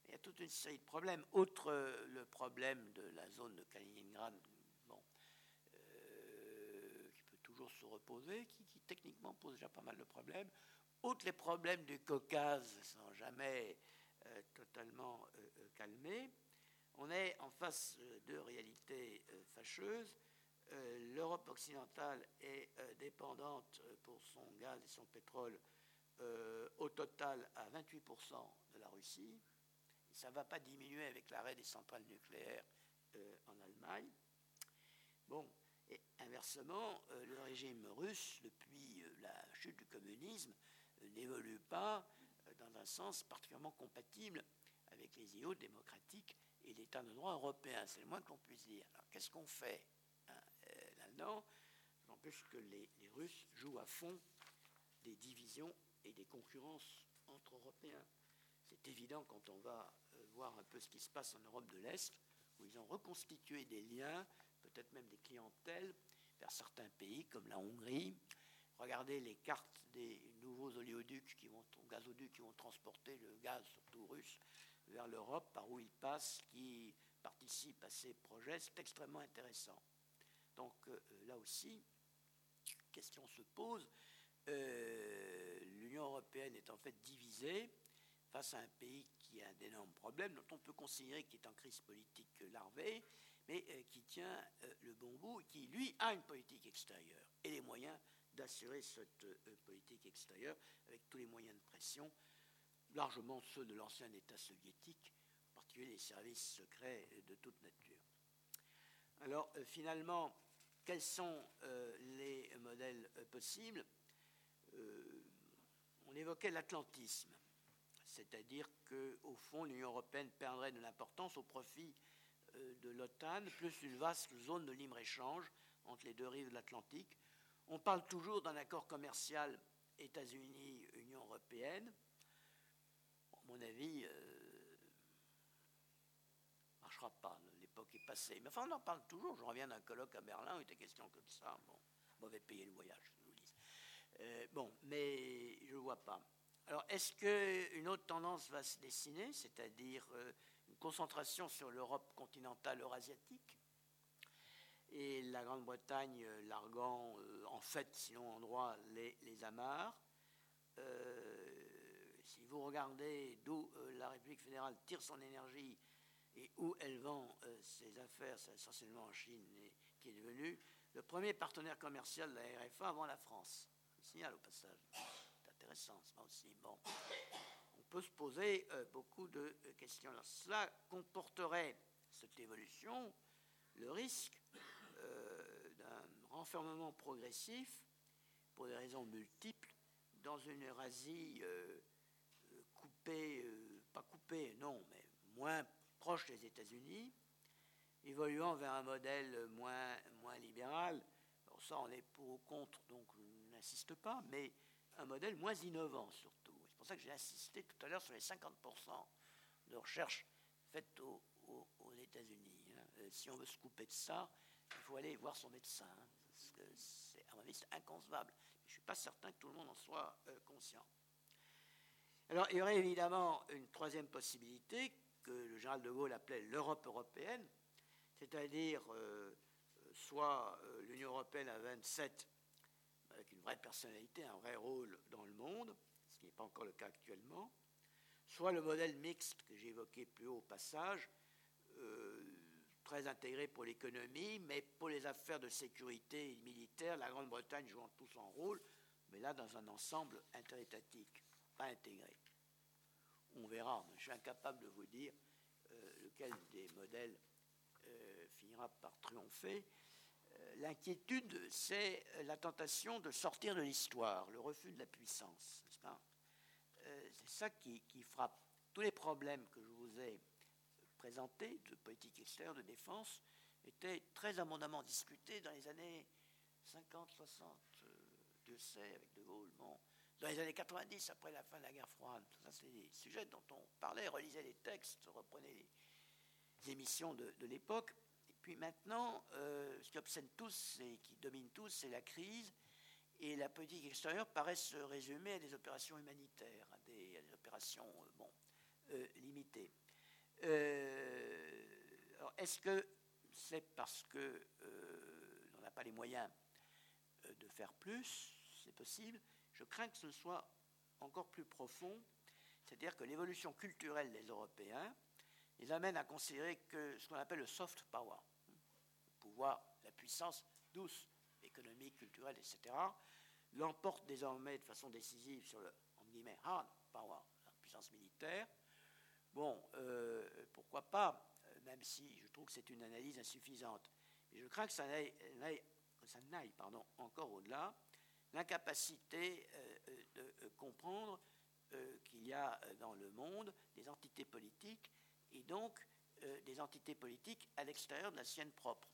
Il y a toute une série de problèmes. Outre le problème de la zone de Kaliningrad, se reposer, qui, techniquement pose déjà pas mal de problèmes. Outre les problèmes du Caucase sans jamais euh, totalement euh, euh, calmés, on est en face de réalités fâcheuses. L'Europe occidentale est dépendante pour son gaz et son pétrole au total à 28% de la Russie. ça ne va pas diminuer avec l'arrêt des centrales nucléaires en Allemagne. Bon, et inversement, euh, le régime russe, depuis euh, la chute du communisme, euh, n'évolue pas dans un sens particulièrement compatible avec les idéaux démocratiques et l'état de droit européen. C'est le moins qu'on puisse dire. Alors qu'est-ce qu'on fait? Là-dedans N'empêche que les, Russes jouent à fond des divisions et des concurrences entre Européens. C'est évident quand on va voir un peu ce qui se passe en Europe de l'Est, où ils ont reconstitué des liens peut-être même des clientèles vers certains pays comme la Hongrie. Regardez les cartes des nouveaux oléoducs gazoducs qui vont transporter le gaz, surtout russe, vers l'Europe, par où ils passent, qui participent à ces projets. C'est extrêmement intéressant. Donc euh, là aussi, question se pose. Euh, L'Union européenne est en fait divisée face à un pays qui a d'énormes problèmes, dont on peut considérer qu'il est en crise politique larvée, mais euh, qui tient le bon bout, qui, lui, a une politique extérieure et les moyens d'assurer cette politique extérieure avec tous les moyens de pression, largement ceux de l'ancien État soviétique, en particulier les services secrets de toute nature. Alors, finalement, quels sont les modèles possibles On évoquait l'atlantisme, c'est-à-dire qu'au fond, l'Union européenne perdrait de l'importance au profit euh, de l'OTAN, plus une vaste zone de libre-échange entre les deux rives de l'Atlantique. On parle toujours d'un accord commercial États-Unis-Union européenne. À mon avis, ne euh, marchera pas. L'époque est passée. Mais enfin, on en parle toujours. Je reviens d'un colloque à Berlin où il était question comme ça. Bon, mauvais payer le voyage, je vous dis. Euh, bon, mais je ne vois pas. Alors, est-ce qu'une autre tendance va se dessiner, c'est-à-dire concentration sur l'Europe continentale eurasiatique? Et la Grande-Bretagne euh, euh, en fait, sinon en droit, les, les amarres. Euh, si vous regardez d'où la République fédérale tire son énergie et où elle vend ses affaires, c'est essentiellement en Chine, qui est devenu le premier partenaire commercial de la RFA avant la France. Je au passage. C'est intéressant, ça aussi. Bon peut se poser euh, beaucoup de euh, questions. cela comporterait, cette évolution, le risque euh, d'un renfermement progressif, pour des raisons multiples, dans une Eurasie coupée, pas coupée, non, mais moins proche des États-Unis, évoluant vers un modèle moins, moins libéral. Alors ça, on est pour ou contre, donc je n'insiste pas, mais un modèle moins innovant surtout pour ça que j'ai insisté tout à l'heure sur les 50% de recherche faites aux, États-Unis. Hein. Euh, si on veut se couper de ça, il faut aller voir son médecin. Hein, parce que c'est, à mon avis, c'est inconcevable. Je ne suis pas certain que tout le monde en soit euh, conscient. Alors, il y aurait évidemment une troisième possibilité le général de Gaulle appelait l'Europe européenne, c'est-à-dire euh, soit l'Union européenne à 27 avec une vraie personnalité, un vrai rôle dans le monde, ce qui n'est pas encore le cas actuellement, soit le modèle mixte que j'ai évoqué plus haut au passage, euh, très intégré pour l'économie, mais pour les affaires de sécurité militaire, la Grande-Bretagne jouant tout son rôle, mais là dans un ensemble interétatique, pas intégré. On verra, je suis incapable de vous dire euh, lequel des modèles euh, finira par triompher. L'inquiétude, c'est la tentation de sortir de l'histoire, le refus de la puissance. Euh, c'est ça qui, frappe. Tous les problèmes que je vous ai présentés, de politique extérieure, de défense, était très abondamment discuté dans les années 50, 60, Dieu sait, avec De Gaulle, bon, dans les années 90, après la fin de la guerre froide. Ça, c'est des sujets dont on parlait, relisait les textes, reprenait les émissions de, l'époque. Et puis maintenant, euh, ce qui obsède tous et qui domine tous, c'est la crise. Et la politique extérieure paraît se résumer à des opérations humanitaires, à des, opérations euh, bon, euh, limitées. est-ce que c'est parce qu'on n'a pas les moyens de faire plus? C'est possible je crains que ce soit encore plus profond, c'est-à-dire que l'évolution culturelle des Européens les amène à considérer que ce qu'on appelle le soft power, le pouvoir, la puissance douce, économique, culturelle, etc., l'emporte désormais de façon décisive sur le hard power, la puissance militaire. Bon, euh, pourquoi pas, même si je trouve que c'est une analyse insuffisante. Mais je crains que ça n'aille encore au-delà l'incapacité euh, euh, de euh, comprendre qu'il y a dans le monde des entités politiques et donc des entités politiques à l'extérieur de la sienne propre,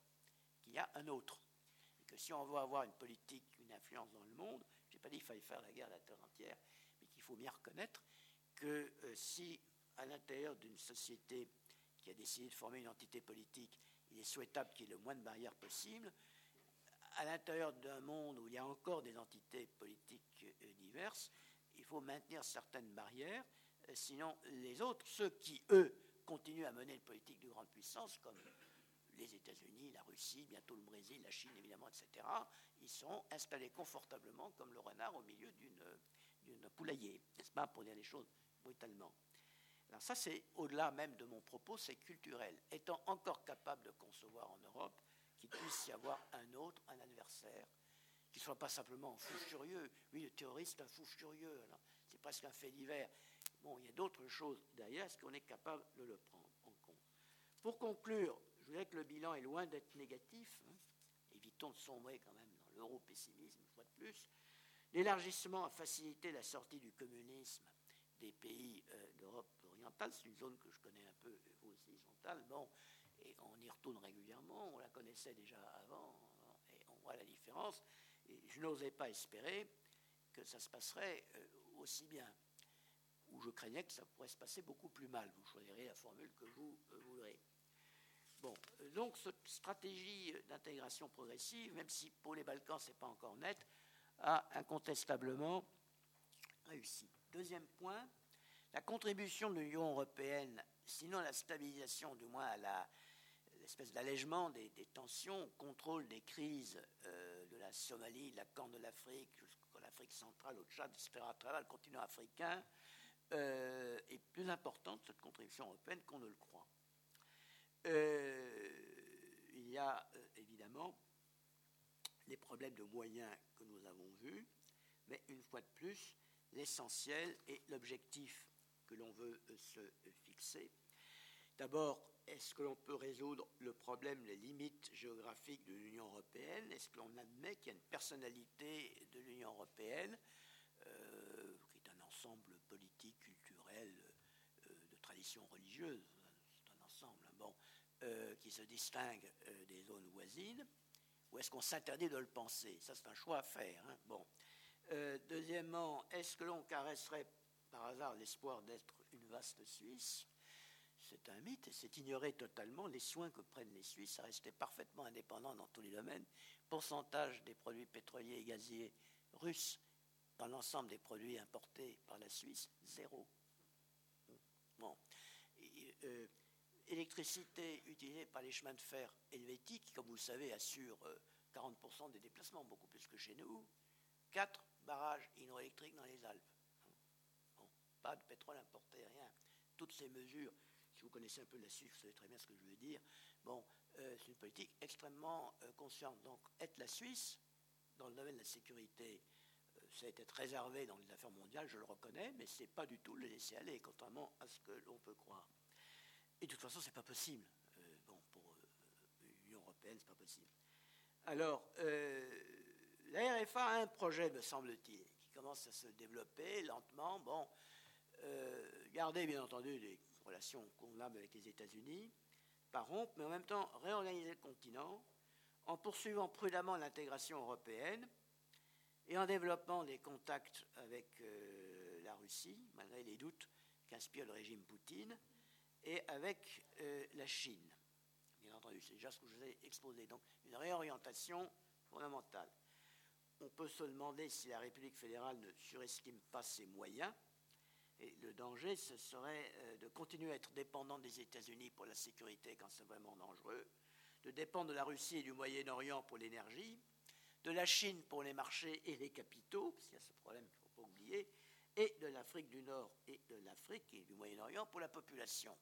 qu'il y a un autre. Et que si on veut avoir une politique, une influence dans le monde, je n'ai pas dit qu'il fallait faire la guerre à la terre entière, mais qu'il faut bien reconnaître que si à l'intérieur d'une société qui a décidé de former une entité politique, il est souhaitable qu'il y ait le moins de barrières possible, à l'intérieur d'un monde où il y a encore des entités politiques euh, diverses, il faut maintenir certaines barrières, euh, sinon les autres, ceux qui, eux, continuent à mener une politique de grande puissance, comme les États-Unis, la Russie, bientôt le Brésil, la Chine, évidemment, etc., ils sont installés confortablement comme le renard au milieu d'une poulailler, n'est-ce pas, pour dire les choses brutalement. Alors ça, c'est au-delà même de mon propos, c'est culturel. Étant encore capable de concevoir en Europe qu'il puisse y avoir un autre, un adversaire, qui ne soit pas simplement un fou furieux. Oui, le terroriste, un fou furieux, c'est presque un fait divers. Bon, il y a d'autres choses derrière. Est-ce qu'on est capable de le prendre en compte? Pour conclure, je voudrais que le bilan est loin d'être négatif. Hein. Évitons de sombrer quand même dans l'euro-pessimisme, une fois de plus. L'élargissement a facilité la sortie du communisme des pays euh, d'Europe orientale. C'est une zone que je connais un peu, vous aussi, Chantal. Bon, et on y retourne régulièrement, on la connaissait déjà avant, et on voit la différence. Je n'osais pas espérer que ça se passerait euh, aussi bien, ou je craignais que ça pourrait se passer beaucoup plus mal. Vous choisirez la formule que vous euh, voudrez. Bon, euh, donc cette stratégie d'intégration progressive, même si pour les Balkans ce n'est pas encore net, a incontestablement réussi. Deuxième point, la contribution de l'Union européenne, sinon la stabilisation, du moins à la espèce d'allègement des, tensions, contrôle des crises euh, de la Somalie, de la Corne de l'Afrique, jusqu'à l'Afrique centrale, au Tchad, etc., à travers le continent africain, euh, est plus importante, cette contribution européenne, qu'on ne le croit. Euh, il y a évidemment les problèmes de moyens que nous avons vus, mais une fois de plus, l'essentiel est l'objectif que l'on veut se fixer. D'abord, est-ce que l'on peut résoudre le problème, les limites géographiques de l'Union européenne? Est-ce que l'on admet qu'il y a une personnalité de l'Union européenne, euh, qui est un ensemble politique, culturel, euh, de tradition religieuse? C'est un ensemble, hein, bon, euh, qui se distingue des zones voisines. Ou est-ce qu'on s'interdit de le penser? Ça, c'est un choix à faire. Hein, deuxièmement, est-ce que l'on caresserait par hasard l'espoir d'être une vaste Suisse? C'est un mythe et c'est ignorer totalement les soins que prennent les Suisses à rester parfaitement indépendants dans tous les domaines. Pourcentage des produits pétroliers et gaziers russes dans l'ensemble des produits importés par la Suisse, zéro. Bon. Euh, électricité utilisée par les chemins de fer helvétiques, comme vous le savez, assure 40% euh, des déplacements, beaucoup plus que chez nous. Quatre barrages hydroélectriques dans les Alpes. pas de pétrole importé, rien. Toutes ces mesures vous connaissez un peu la Suisse, vous savez très bien ce que je veux dire. Bon, euh, c'est une politique extrêmement euh, consciente. Donc, être la Suisse, dans le domaine de la sécurité, euh, ça a été réservé dans les affaires mondiales, je le reconnais, mais ce n'est pas du tout le laisser aller, contrairement à ce que l'on peut croire. Et de toute façon, ce n'est pas possible. bon, pour l'Union européenne, ce n'est pas possible. Alors, la RFA a un projet, me semble-t-il, qui commence à se développer lentement. Bon, gardez bien entendu des relations convenables avec les États-Unis, pas rompre, mais en même temps réorganiser le continent en poursuivant prudemment l'intégration européenne et en développant des contacts avec euh, la Russie, malgré les doutes qu'inspire le régime Poutine, et avec euh, la Chine. Bien entendu, c'est déjà ce que je vous ai exposé. Donc, une réorientation fondamentale. On peut se demander si la République fédérale ne surestime pas ses moyens. Et le danger, ce serait euh, de continuer à être dépendant des États-Unis pour la sécurité quand c'est vraiment dangereux, de dépendre de la Russie et du Moyen-Orient pour l'énergie, de la Chine pour les marchés et les capitaux, parce qu'il y a ce problème qu'il ne faut pas oublier, et de l'Afrique du Nord et de l'Afrique et du Moyen-Orient pour la population.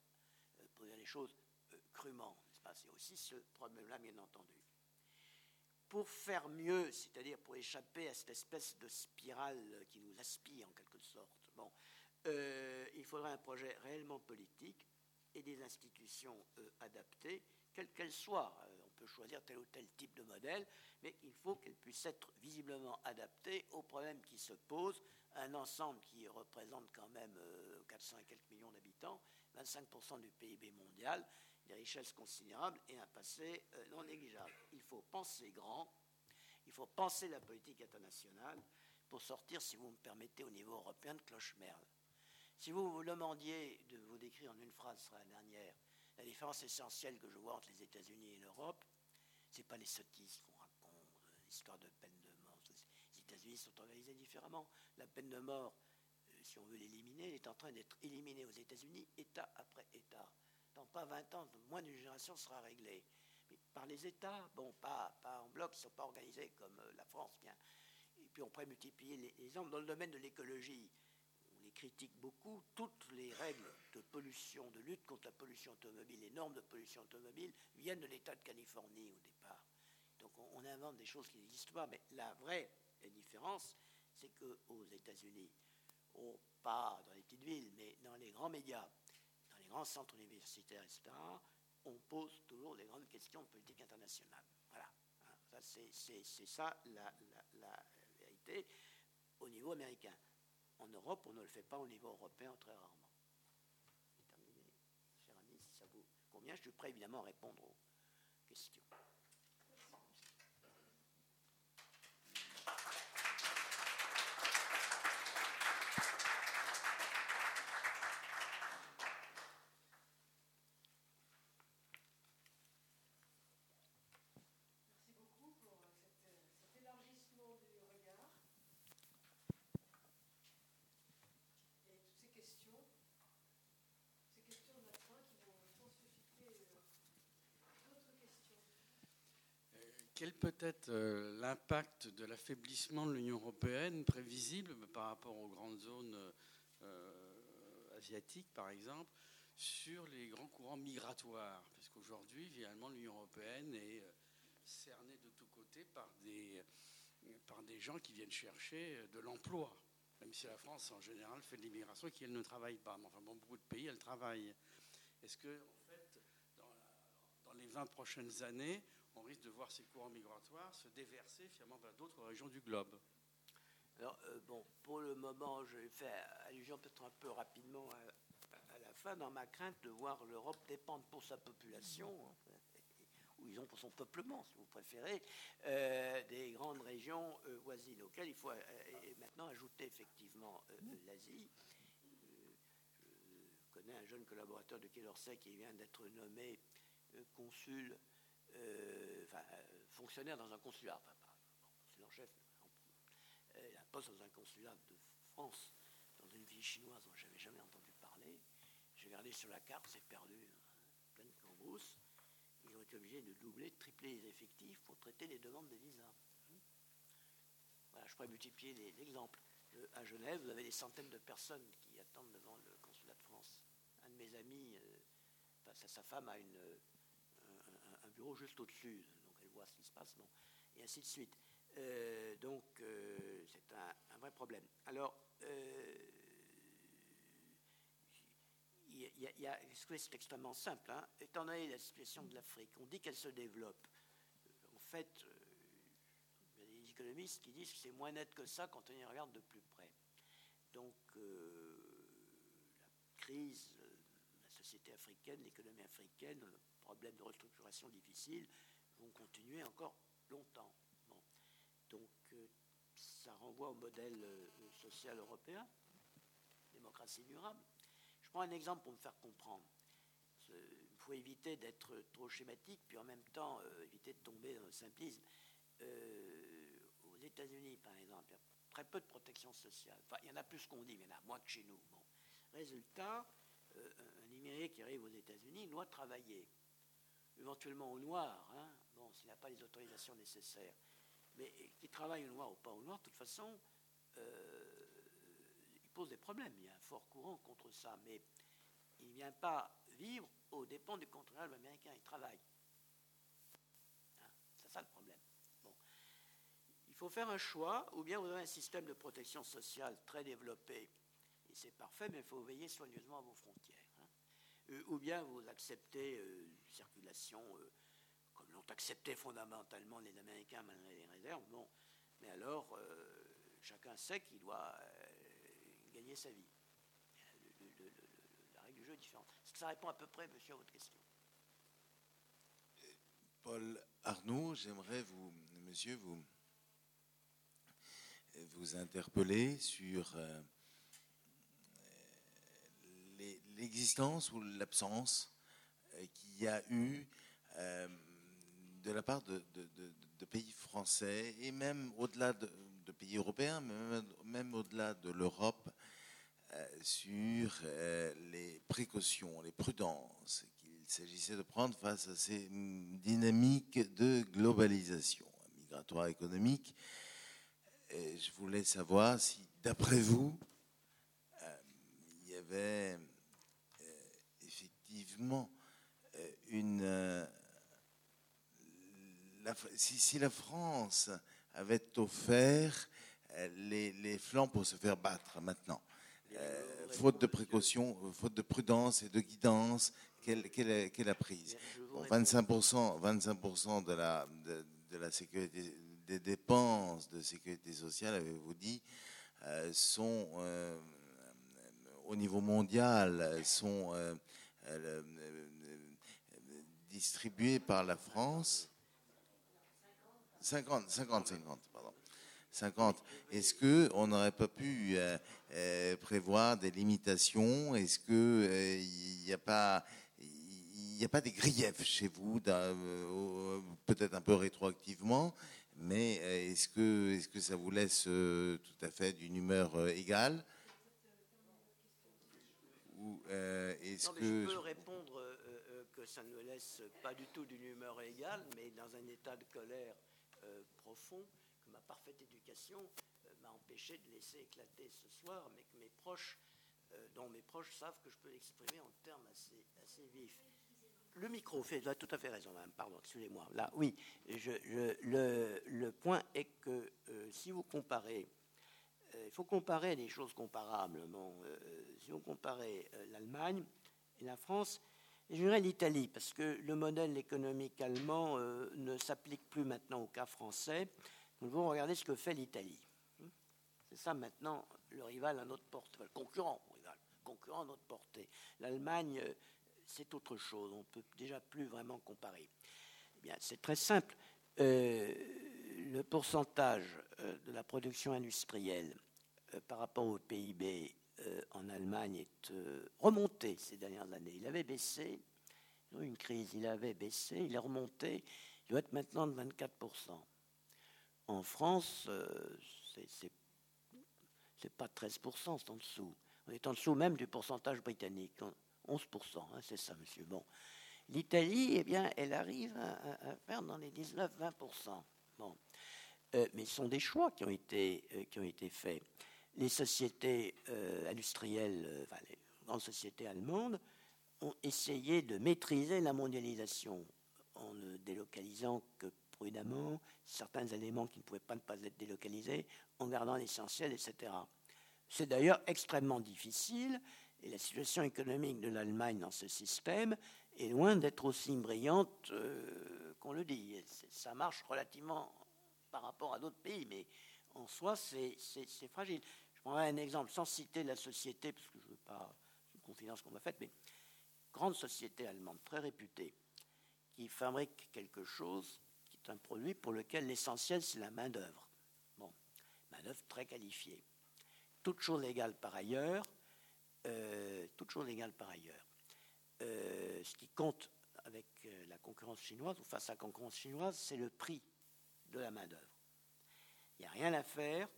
Euh, pour dire les choses euh, crûment, C'est aussi ce problème-là, bien entendu. Pour faire mieux, c'est-à-dire pour échapper à cette espèce de spirale qui nous aspire en quelque sorte, bon, euh, il faudrait un projet réellement politique et des institutions adaptées, quelles qu'elles soient choisir tel ou tel type de modèle, mais il faut qu'elle puisse être visiblement adaptée aux problèmes qui se posent. Un ensemble qui représente quand même 400 euh, et quelques millions d'habitants, 25% du PIB mondial, des richesses considérables et un passé euh, non négligeable. Il faut penser grand, il faut penser la politique internationale pour sortir, si vous me permettez, au niveau européen de cloche-merle. Si vous vous demandiez de vous décrire en une phrase, ce sera la dernière, la différence essentielle que je vois entre les États-Unis et l'Europe, c'est pas les sottises qu'on raconte, euh, l'histoire de peine de mort. Les États-Unis sont organisés différemment. La peine de mort, euh, si on veut l'éliminer, est en train d'être éliminée aux États-Unis, État après État. Dans pas 20 ans, moins d'une génération sera réglée. Mais par les États, bon, pas, pas en bloc, ils ne sont pas organisés comme euh, la France, bien. Et puis on pourrait multiplier les exemples. Dans le domaine de l'écologie, critique beaucoup. Toutes les règles de pollution, de lutte contre la pollution automobile, les normes de pollution automobile viennent de l'État de Californie au départ. Donc on, invente des choses qui n'existent pas, mais la vraie différence, c'est qu'aux États-Unis, pas dans les petites villes, mais dans les grands médias, dans les grands centres universitaires, etc., on pose toujours des grandes questions de politique internationale. Voilà. Hein, c'est ça la, vérité au niveau américain. En Europe, on ne le fait pas au niveau européen très rarement. Je suis prêt évidemment à répondre aux questions. Quel peut être euh, l'impact de l'affaiblissement de l'Union européenne prévisible par rapport aux grandes zones euh, asiatiques, par exemple, sur les grands courants migratoires? Parce qu'aujourd'hui, finalement, l'Union européenne est euh, cernée de tous côtés par des, par des gens qui viennent chercher de l'emploi. Même si la France, en général, fait de l'immigration et qu'elle ne travaille pas. Mais enfin, bon, beaucoup de pays, elle travaille. Est-ce que, en fait, dans les 20 prochaines années, on risque de voir ces courants migratoires se déverser finalement vers d'autres régions du globe. Alors, euh, bon, pour le moment, je vais faire allusion peut-être un peu rapidement à, la fin, dans ma crainte de voir l'Europe dépendre pour sa population, hein, ou ils ont pour son peuplement, si vous préférez, euh, des grandes régions euh, voisines, auxquelles il faut maintenant ajouter effectivement l'Asie. je connais un jeune collaborateur de Quai d'Orsay qui vient d'être nommé consul euh, enfin, fonctionnaire dans un consulat, enfin, pas chef, il a un poste dans un consulat de France, dans une ville chinoise dont je n'avais jamais entendu parler. J'ai regardé sur la carte, c'est perdu, hein, plein de cambrousse. Ils ont été obligés de doubler, tripler les effectifs pour traiter les demandes de visa. Voilà, je pourrais multiplier les, exemples. à Genève, vous avez des centaines de personnes qui attendent devant le consulat de France. Un de mes amis, euh, sa femme a une, juste au-dessus, donc elle voit ce qui se passe, bon, et ainsi de suite. Euh, donc euh, c'est un, vrai problème. Alors, euh, il y, a, c'est extrêmement simple. Hein. Étant donné la situation de l'Afrique, on dit qu'elle se développe. En fait, il y a des économistes qui disent que c'est moins net que ça quand on y regarde de plus près. Donc, la crise, la société africaine, l'économie africaine, problèmes de restructuration difficiles vont continuer encore longtemps. Donc euh, ça renvoie au modèle euh, social européen, démocratie durable. Je prends un exemple pour me faire comprendre. Il faut éviter d'être trop schématique, puis en même temps éviter de tomber dans le simplisme. aux États-Unis, par exemple, il y a très peu de protection sociale. Enfin, il y en a plus qu'on dit, mais il y en a moins que chez nous. Résultat, un immigré qui arrive aux États-Unis doit travailler éventuellement au noir, hein, bon, s'il n'a pas les autorisations nécessaires, mais qui travaille au noir ou pas au noir, de toute façon, euh, il pose des problèmes. Il y a un fort courant contre ça, mais il ne vient pas vivre aux dépens du contribuable américain, il travaille. Hein, c'est ça le problème. Bon. Il faut faire un choix, ou bien vous avez un système de protection sociale très développé, et c'est parfait, mais il faut veiller soigneusement à vos frontières. Euh, ou bien vous acceptez euh, circulation, euh, comme l'ont accepté fondamentalement les Américains malgré les réserves. Bon, mais alors, chacun sait qu'il doit gagner sa vie. la règle du jeu est différente. Est-ce que ça répond à peu près, monsieur, à votre question? Paul Arnaud, j'aimerais vous, monsieur, vous, vous interpeller sur l'existence ou l'absence euh, qu'il y a eu euh, de la part de, pays français et même au-delà de, pays européens, même, au-delà de l'Europe, euh, sur les précautions, les prudences qu'il s'agissait de prendre face à ces dynamiques de globalisation migratoire économique. Je voulais savoir si, d'après vous, il y avait effectivement euh, une. Euh, si, la France avait offert euh, les, flancs pour se faire battre maintenant, faute de précaution, faute de prudence et de guidance qu'elle a prise. 25%, 25 de la, de, la sécurité, des dépenses de sécurité sociale, avez-vous dit, sont au niveau mondial, sont distribué par la France. 50, 50, 50, pardon. 50. Est-ce que on n'aurait pas pu euh, euh, prévoir des limitations? Est-ce que il n'y a pas a pas des griefs chez vous, peut-être un peu rétroactivement, mais est-ce que, est -ce que ça vous laisse tout à fait d'une humeur égale? Euh, est-ce que... Je peux répondre euh, euh, que ça ne me laisse pas du tout d'une humeur égale, mais dans un état de colère profond, que ma parfaite éducation m'a empêché de laisser éclater ce soir, mais que mes proches, dont mes proches savent que je peux l'exprimer en termes assez, assez vifs. Le micro, fait, avez tout à fait raison, madame, pardon, excusez-moi. Là, oui, je, le, le, point est que si vous comparez il faut comparer des choses comparables. Bon, si on comparait euh, l'Allemagne et la France, je dirais l'Italie, parce que le modèle économique allemand euh, ne s'applique plus maintenant au cas français. Nous devons regarder ce que fait l'Italie. C'est ça maintenant le rival à notre portée, le concurrent, rival, concurrent à notre portée. L'Allemagne, euh, c'est autre chose. On ne peut déjà plus vraiment comparer. Eh bien, c'est très simple. Le pourcentage de la production industrielle par rapport au PIB euh, en Allemagne est euh, remonté ces dernières années. Il avait baissé, il a eu une crise, il avait baissé, il est remonté, il doit être maintenant de 24%. En France, euh, c'est pas 13%, c'est en dessous. On est en dessous même du pourcentage britannique, 11%, hein, c'est ça, monsieur. Bon. L'Italie, eh bien, elle arrive à, faire dans les 19-20%. Bon. mais ce sont des choix qui ont été, qui ont été faits les sociétés euh, industrielles, euh, les grandes sociétés allemandes, ont essayé de maîtriser la mondialisation en ne délocalisant que prudemment certains éléments qui ne pouvaient pas ne pas être délocalisés, en gardant l'essentiel, etc. C'est d'ailleurs extrêmement difficile, et la situation économique de l'Allemagne dans ce système est loin d'être aussi brillante euh, qu'on le dit. Ça marche relativement par rapport à d'autres pays, mais en soi, c'est fragile. Je prendrai un exemple sans citer la société, parce que je ne veux pas, une confidence qu'on m'a faite, mais grande société allemande, très réputée, qui fabriquent quelque chose qui est un produit pour lequel l'essentiel, c'est la main-d'œuvre. Bon, main-d'œuvre très qualifiée. Toute chose égale par ailleurs, euh, toute chose par ailleurs. Euh, ce qui compte avec euh, la concurrence chinoise ou face à la concurrence chinoise, c'est le prix de la main-d'œuvre. Il n'y a rien à faire,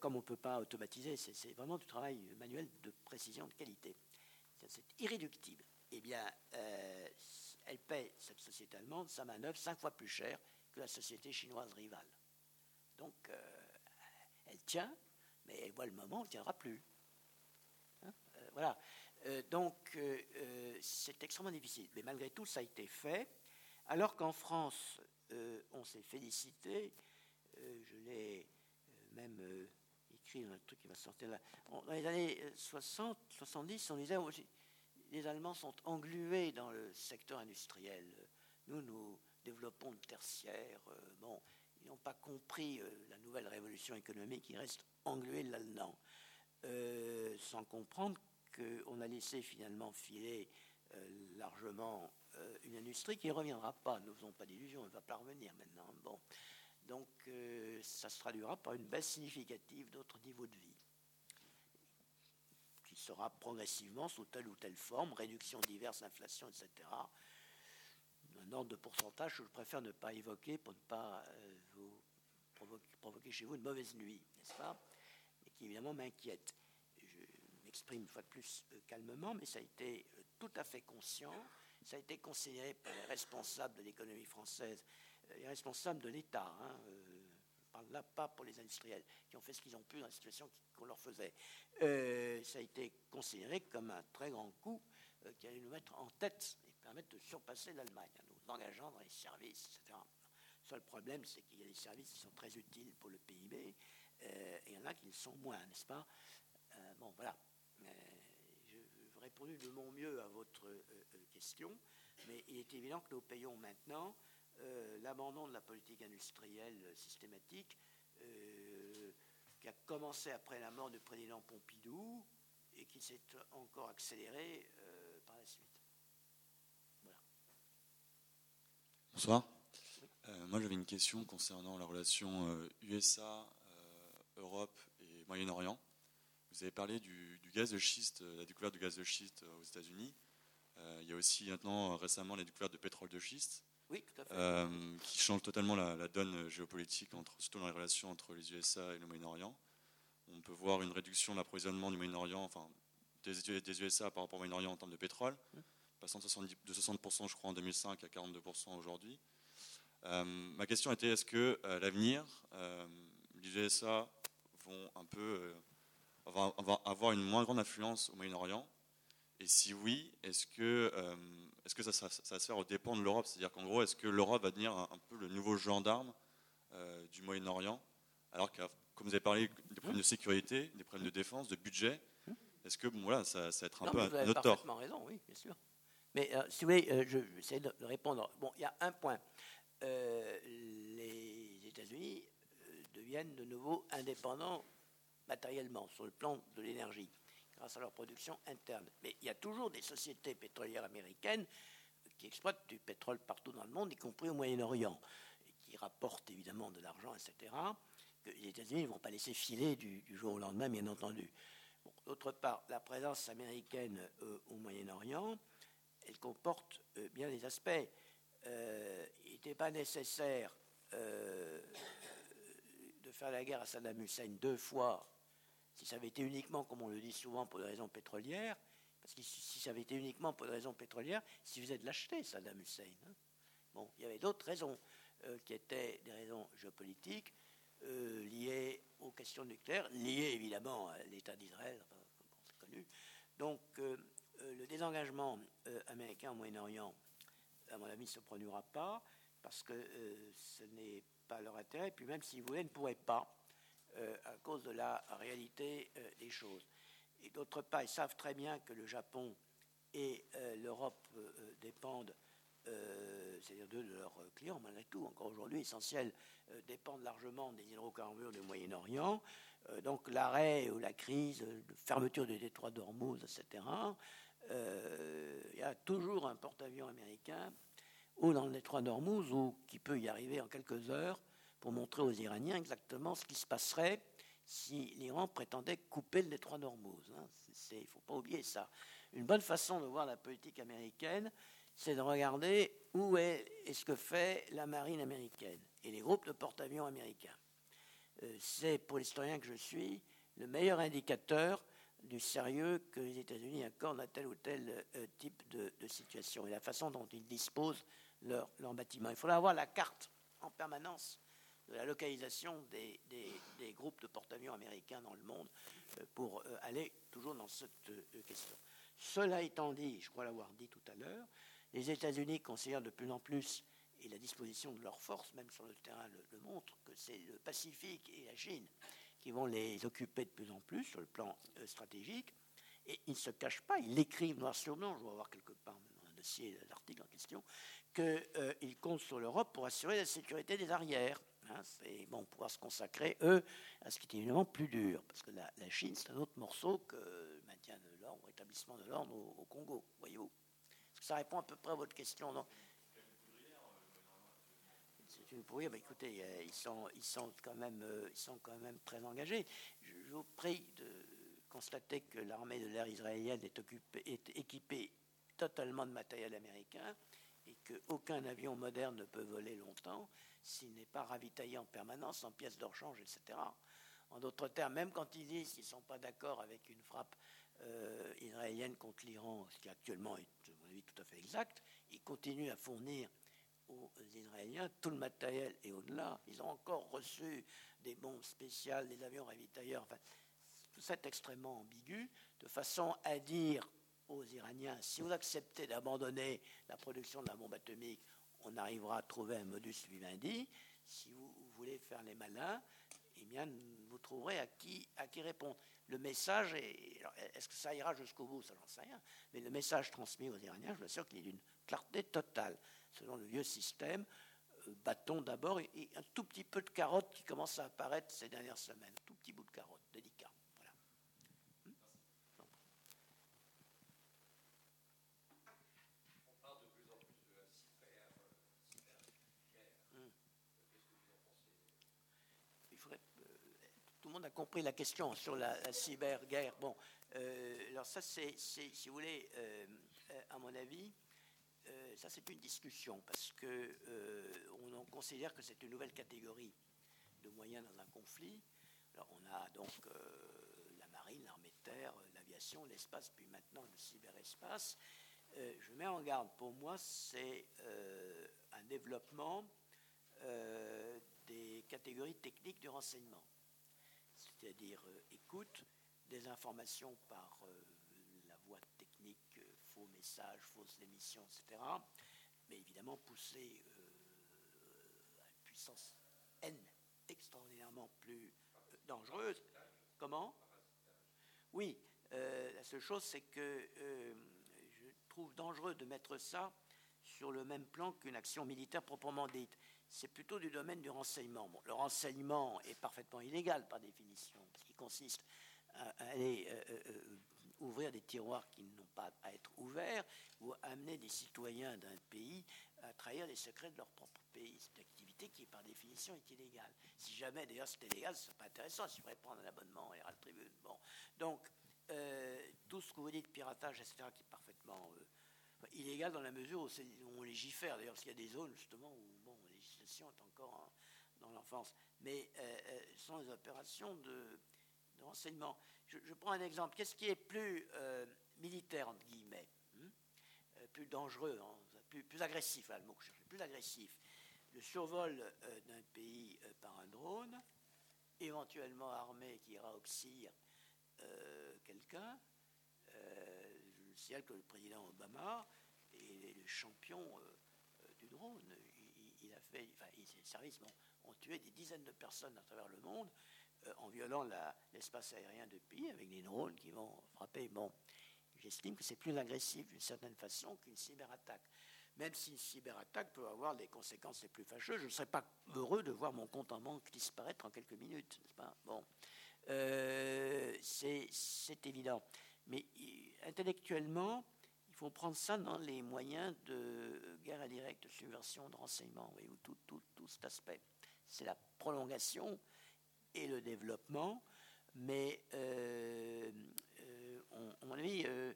comme on ne peut pas automatiser, c'est vraiment du travail manuel de précision, de qualité. C'est irréductible. Eh bien, elle paie, cette société allemande, sa main-d'œuvre cinq fois plus cher que la société chinoise rivale. Donc, elle tient, mais elle voit le moment où elle ne tiendra plus. Hein, euh, voilà. Euh, donc, euh, c'est extrêmement difficile. Mais malgré tout, ça a été fait. Alors qu'en France, on s'est félicité, je l'ai même écrit dans un truc qui va sortir là. Dans les années 60, 70, on disait les Allemands sont englués dans le secteur industriel. Nous, nous développons le tertiaire. bon, ils n'ont pas compris la nouvelle révolution économique. Ils restent englués là-dedans. Euh, sans comprendre qu'on a laissé finalement filer euh, largement euh, une industrie qui ne reviendra pas. Ne faisons pas d'illusions, elle ne va pas revenir maintenant. Donc ça se traduira par une baisse significative d'autres niveaux de vie, qui sera progressivement sous telle ou telle forme, réduction diverse, inflation, etc. Un ordre de pourcentage que je préfère ne pas évoquer pour ne pas vous provoquer, provoquer chez vous une mauvaise nuit, n'est-ce pas qui évidemment m'inquiète. Je m'exprime une fois de plus euh, calmement, mais ça a été euh, tout à fait conscient, ça a été considéré par les responsables de l'économie française, euh, les responsables de l'État. Hein, là pas pour les industriels qui ont fait ce qu'ils ont pu dans la situation qu'on leur faisait. ça a été considéré comme un très grand coup qui allait nous mettre en tête et permettre de surpasser l'Allemagne, en nous engageant dans les services, etc. Le seul problème, c'est qu'il y a des services qui sont très utiles pour le PIB, euh, il y en a qui le sont moins, n'est-ce pas? Bon, voilà. Euh, répondu de mon mieux à votre question, mais il est évident que nous payons maintenant l'abandon de la politique industrielle systématique qui a commencé après la mort du président Pompidou et qui s'est encore accéléré par la suite. Voilà. Bonsoir. moi, j'avais une question concernant la relation USA Europe et Moyen-Orient. Vous avez parlé du, gaz de schiste, la découverte du gaz de schiste aux États-Unis. Euh, il y a aussi maintenant euh, récemment la découverte de pétrole de schiste. Euh, qui change totalement la, donne géopolitique, entre, surtout dans les relations entre les USA et le Moyen-Orient. On peut voir une réduction de l'approvisionnement du Moyen-Orient, enfin des, des, USA par rapport au Moyen-Orient en termes de pétrole, mmh. passant de 60%, de 60% je crois en 2005 à 42% aujourd'hui. ma question était est-ce que à l'avenir, les USA vont un peu euh, avoir une moins grande influence au Moyen-Orient Et si oui, est-ce que, euh, est-ce que ça, ça, va se faire au dépend de l'Europe? C'est-à-dire qu'en gros, est-ce que l'Europe va devenir un, peu le nouveau gendarme euh, du Moyen-Orient? Alors que, comme vous avez parlé des problèmes de sécurité, des problèmes de défense, de budget, est-ce que bon, voilà, ça, ça va être un peu un, notre tort? raison, oui, bien sûr. Mais si vous voulez, je vais essayer de répondre. Bon, il y a un point. les États-Unis deviennent de nouveau indépendants matériellement sur le plan de l'énergie grâce à leur production interne. Mais il y a toujours des sociétés pétrolières américaines qui exploitent du pétrole partout dans le monde, y compris au Moyen-Orient, qui rapportent évidemment de l'argent, etc., que les États-Unis ne vont pas laisser filer du, jour au lendemain, bien entendu. D'autre part, la présence américaine euh, au Moyen-Orient, elle comporte euh, bien des aspects. Euh, il n'était pas nécessaire faire la guerre à Saddam Hussein deux fois, si ça avait été uniquement, comme on le dit souvent, pour des raisons pétrolières, parce que si ça avait été uniquement pour des raisons pétrolières, il suffisait de l'acheter, Saddam Hussein. Hein. Bon, il y avait d'autres raisons euh, qui étaient des raisons géopolitiques euh, liées aux questions nucléaires, liées évidemment à l'État d'Israël, c'est connu. Donc, euh, le désengagement américain au Moyen-Orient, à mon avis, ne se produira pas, parce que ce n'est pas leur intérêt, puis même s'ils voulaient, ne pourraient pas, euh, à cause de la réalité euh, des choses. Et d'autre part, ils savent très bien que le Japon et euh, l'Europe dépendent, c'est-à-dire de leurs clients, malgré tout, encore aujourd'hui essentiels, dépendent largement des hydrocarbures du Moyen-Orient. donc l'arrêt ou la crise, la fermeture des détroits d'Ormuz, etc., il y a toujours un porte-avions américain ou dans le détroit d'Ormuz, ou qui peut y arriver en quelques heures pour montrer aux Iraniens exactement ce qui se passerait si l'Iran prétendait couper le détroit d'Ormuz. Hein. Il ne faut pas oublier ça. Une bonne façon de voir la politique américaine, c'est de regarder où est et ce que fait la marine américaine et les groupes de porte-avions américains. Euh, c'est, pour l'historien que je suis, le meilleur indicateur du sérieux que les États-Unis accordent à tel ou tel euh, type de, situation et la façon dont ils disposent leurs leur bâtiments. Il faudra avoir la carte en permanence de la localisation des, groupes de porte-avions américains dans le monde euh, pour aller toujours dans cette question. Cela étant dit, je crois l'avoir dit tout à l'heure, les États-Unis considèrent de plus en plus, et la disposition de leurs forces, même sur le terrain, le, montre, que c'est le Pacifique et la Chine qui vont les occuper de plus en plus sur le plan euh, stratégique. Et ils ne se cachent pas, ils l'écrivent noir sur blanc, je vais voir quelque part dans un dossier, l'article en question, qu'ils euh, comptent sur l'Europe pour assurer la sécurité des arrières. Hein, c'est bon, pouvoir se consacrer, eux, à ce qui est évidemment plus dur, parce que la, Chine, c'est un autre morceau que le maintien de l'ordre, ou établissement de l'ordre au, Congo, voyez-vous. Ça répond à peu près à votre question, non? C'est une pourrière, bah, écoutez, euh, ils sont, ils, sont quand même, euh, ils sont quand même très engagés. Je, vous prie de constater que l'armée de l'air israélienne est, est équipée totalement de matériel américain et qu'aucun avion moderne ne peut voler longtemps s'il n'est pas ravitaillé en permanence en pièces de rechange, etc. En d'autres termes, même quand ils disent qu'ils ne sont pas d'accord avec une frappe euh, israélienne contre l'Iran, ce qui actuellement est, à mon avis, tout à fait exact, ils continuent à fournir aux Israéliens tout le matériel et au-delà. Ils ont encore reçu des bombes spéciales, des avions ravitailleurs. Tout ça est extrêmement ambigu, de façon à dire aux Iraniens, si vous acceptez d'abandonner la production de la bombe atomique, on arrivera à trouver un modus vivendi. Si vous, voulez faire les malins, eh bien, vous trouverez à qui, à qui répondre. Le message, est-ce que ça ira jusqu'au bout? Ça, j'en sais rien. Mais le message transmis aux Iraniens, je vous assure qu'il est d'une clarté totale. Selon le vieux système, euh, bâton d'abord et, un tout petit peu de carotte qui commence à apparaître ces dernières semaines. Un tout petit bout de carotte, délicat. On a compris la question sur la, cyberguerre. Bon, euh, alors ça, c'est, si vous voulez, euh, à mon avis, euh, ça c'est une discussion parce que on, considère que c'est une nouvelle catégorie de moyens dans un conflit. Alors on a donc la marine, l'armée de terre, l'aviation, l'espace, puis maintenant le cyberespace. je mets en garde, pour moi, c'est un développement des catégories techniques du renseignement c'est-à-dire euh, écoute des informations par euh, la voie technique, euh, faux messages, fausses émissions, etc. Mais évidemment poussé à une puissance N extraordinairement plus dangereuse. Comment? Oui, la seule chose, c'est que je trouve dangereux de mettre ça sur le même plan qu'une action militaire proprement dite c'est plutôt du domaine du renseignement. le renseignement est parfaitement illégal par définition, parce qu'il consiste à aller euh, euh, euh, ouvrir des tiroirs qui n'ont pas à être ouverts ou amener des citoyens d'un pays à trahir les secrets de leur propre pays. C'est une activité qui, par définition, est illégale. Si jamais, d'ailleurs, c'était légal, ce serait pas intéressant. Il faudrait prendre un abonnement à la tribune. Bon. Donc, tout ce que vous dites, piratage, etc., qui est parfaitement illégal dans la mesure où, on légifère. D'ailleurs, s'il y a des zones, justement, où est encore dans l'enfance, mais euh, euh, sont des opérations de, renseignement. Je, prends un exemple. Qu'est-ce qui est plus euh, militaire, entre guillemets, hmm, plus dangereux, hein, plus, agressif, le mot que je cherche, plus agressif? Le survol d'un pays par un drone, éventuellement armé qui ira auxilier quelqu'un. je signale que le président Obama est le champion du drone fait, services ont tué des dizaines de personnes à travers le monde euh, en violant l'espace aérien de pays avec des drones qui vont frapper. Bon, j'estime que c'est plus agressif d'une certaine façon qu'une cyberattaque. Même si une cyberattaque peut avoir des conséquences les plus fâcheuses, je ne serais pas heureux de voir mon compte en banque disparaître en quelques minutes, Bon, euh, c'est évident. Mais intellectuellement, il faut prendre ça dans les moyens de guerre indirecte, de subversion, de renseignement, voyez tout, cet aspect. C'est la prolongation et le développement, mais euh, euh, on, on, euh,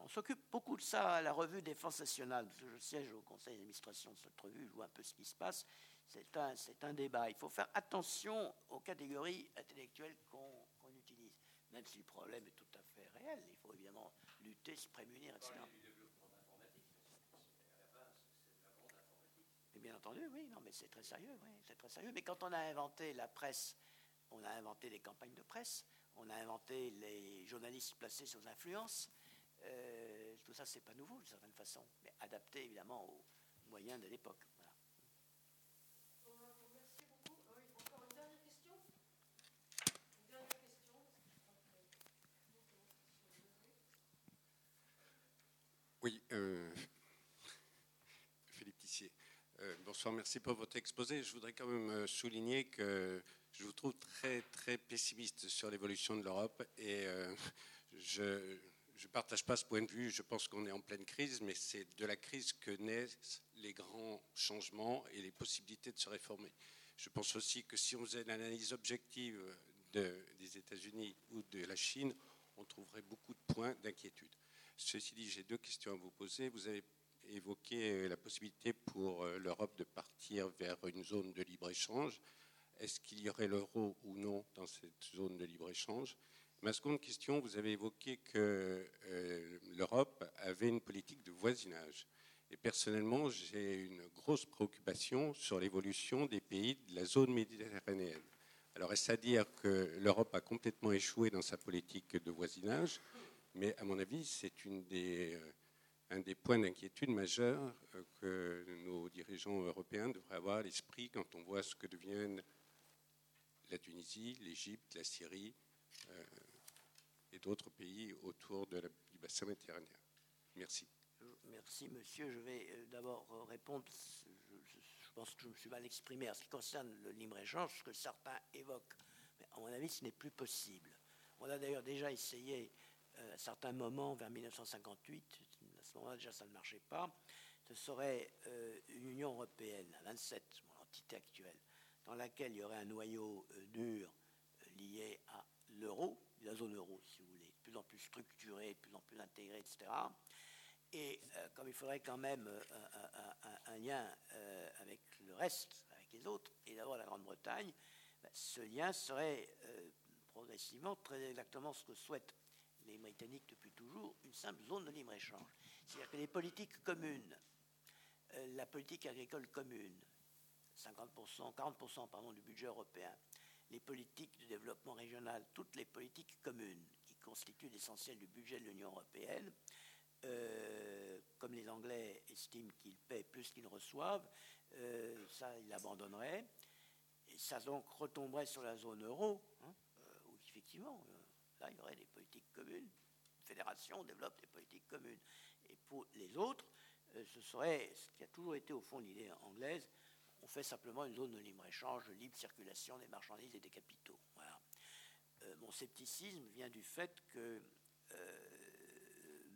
on s'occupe beaucoup de ça à la revue Défense nationale. Je siège au conseil d'administration de cette revue, je vois un peu ce qui se passe. C'est un, débat. Il faut faire attention aux catégories intellectuelles qu'on utilise, même si le problème est tout à fait réel. Il faut évidemment lutter, se prémunir, etc. Et bien entendu, oui, non, mais c'est très sérieux, oui, c'est très sérieux. Mais quand on a inventé la presse, on a inventé les campagnes de presse, on a inventé les journalistes placés sous influence. Euh, tout ça, c'est pas nouveau d'une certaine façon, mais adapté évidemment aux moyens de l'époque. Oui, euh, Philippe Tissier. Euh, bonsoir, merci pour votre exposé. Je voudrais quand même euh, souligner que je vous trouve très, très pessimiste sur l'évolution de l'Europe et je ne partage pas ce point de vue. Je pense qu'on est en pleine crise, mais c'est de la crise que naissent les grands changements et les possibilités de se réformer. Je pense aussi que si on faisait une analyse objective des États-Unis ou de la Chine, on trouverait beaucoup de points d'inquiétude. Ceci dit, j'ai deux questions à vous poser. Vous avez évoqué euh, la possibilité pour euh, l'Europe de partir vers une zone de libre-échange. Est-ce qu'il y aurait l'euro ou non dans cette zone de libre-échange? Ma seconde question, vous avez évoqué que euh, l'Europe avait une politique de voisinage. Et personnellement, j'ai une grosse préoccupation sur l'évolution des pays de la zone méditerranéenne. Alors, est-ce à dire que l'Europe a complètement échoué dans sa politique de voisinage? Mais à mon avis, c'est euh, un des points d'inquiétude majeurs euh, que nos dirigeants européens devraient avoir à l'esprit quand on voit ce que deviennent la Tunisie, l'Égypte, la Syrie euh, et d'autres pays autour du bassin méditerranéen. Merci. Merci, monsieur. Je vais d'abord répondre. Je, pense que je me suis mal exprimé en ce qui concerne le libre-échange, ce que certains évoquent. À mon avis, ce n'est plus possible. On a d'ailleurs déjà essayé euh, à certains moments, vers 1958, à ce moment-là déjà ça ne marchait pas, ce serait euh, une Union européenne à 27, l'entité actuelle, dans laquelle il y aurait un noyau euh, dur lié à l'euro, la zone euro si vous voulez, de plus en plus structurée, de plus en plus intégrée, etc. Et comme il faudrait quand même un, lien avec le reste, avec les autres, et d'abord la Grande-Bretagne, ben, ce lien serait progressivement très exactement ce que souhaite les Britanniques depuis toujours, une simple zone de libre-échange. C'est-à-dire que les politiques communes, euh, la politique agricole commune, 50%, 40% pardon, du budget européen, les politiques de développement régional, toutes les politiques communes qui constituent l'essentiel du budget de l'Union européenne, euh, comme les Anglais estiment qu'ils paient plus qu'ils reçoivent, euh, ça, ils l'abandonneraient. Et ça donc retomberait sur la zone euro, hein, où effectivement, Là, il y aurait des politiques communes. Une fédération développe des politiques communes. Pour les autres, euh, ce serait ce qui a toujours été au fond l'idée anglaise. On fait simplement une zone de libre-échange, de libre circulation des marchandises et des capitaux. Euh, mon scepticisme vient du fait que euh,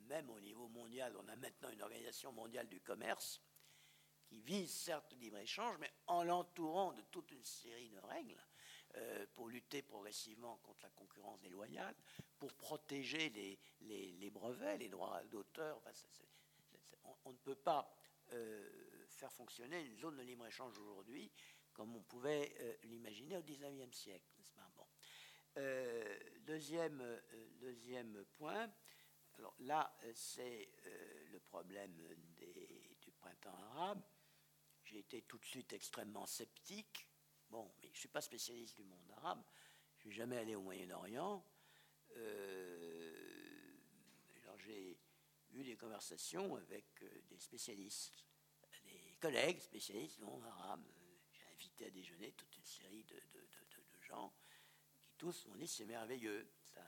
même au niveau mondial, on a maintenant une organisation mondiale du commerce qui vise certes le libre-échange, mais en l'entourant de toute une série de règles euh, pour lutter progressivement contre la concurrence déloyale, pour protéger les, brevets, les droits d'auteur. on, ne peut pas euh, faire fonctionner une zone de libre-échange aujourd'hui comme on pouvait euh, l'imaginer au XIXe siècle. bon. deuxième, deuxième point, alors là, c'est le problème du printemps arabe. J'ai été tout de suite extrêmement sceptique Bon, mais je ne suis pas spécialiste du monde arabe. Je ne suis jamais allé au Moyen-Orient. Euh, alors j'ai eu des conversations avec euh, des spécialistes, des collègues spécialistes du monde arabe. J'ai invité à déjeuner toute une série de, gens qui tous m'ont dit c'est merveilleux, ça,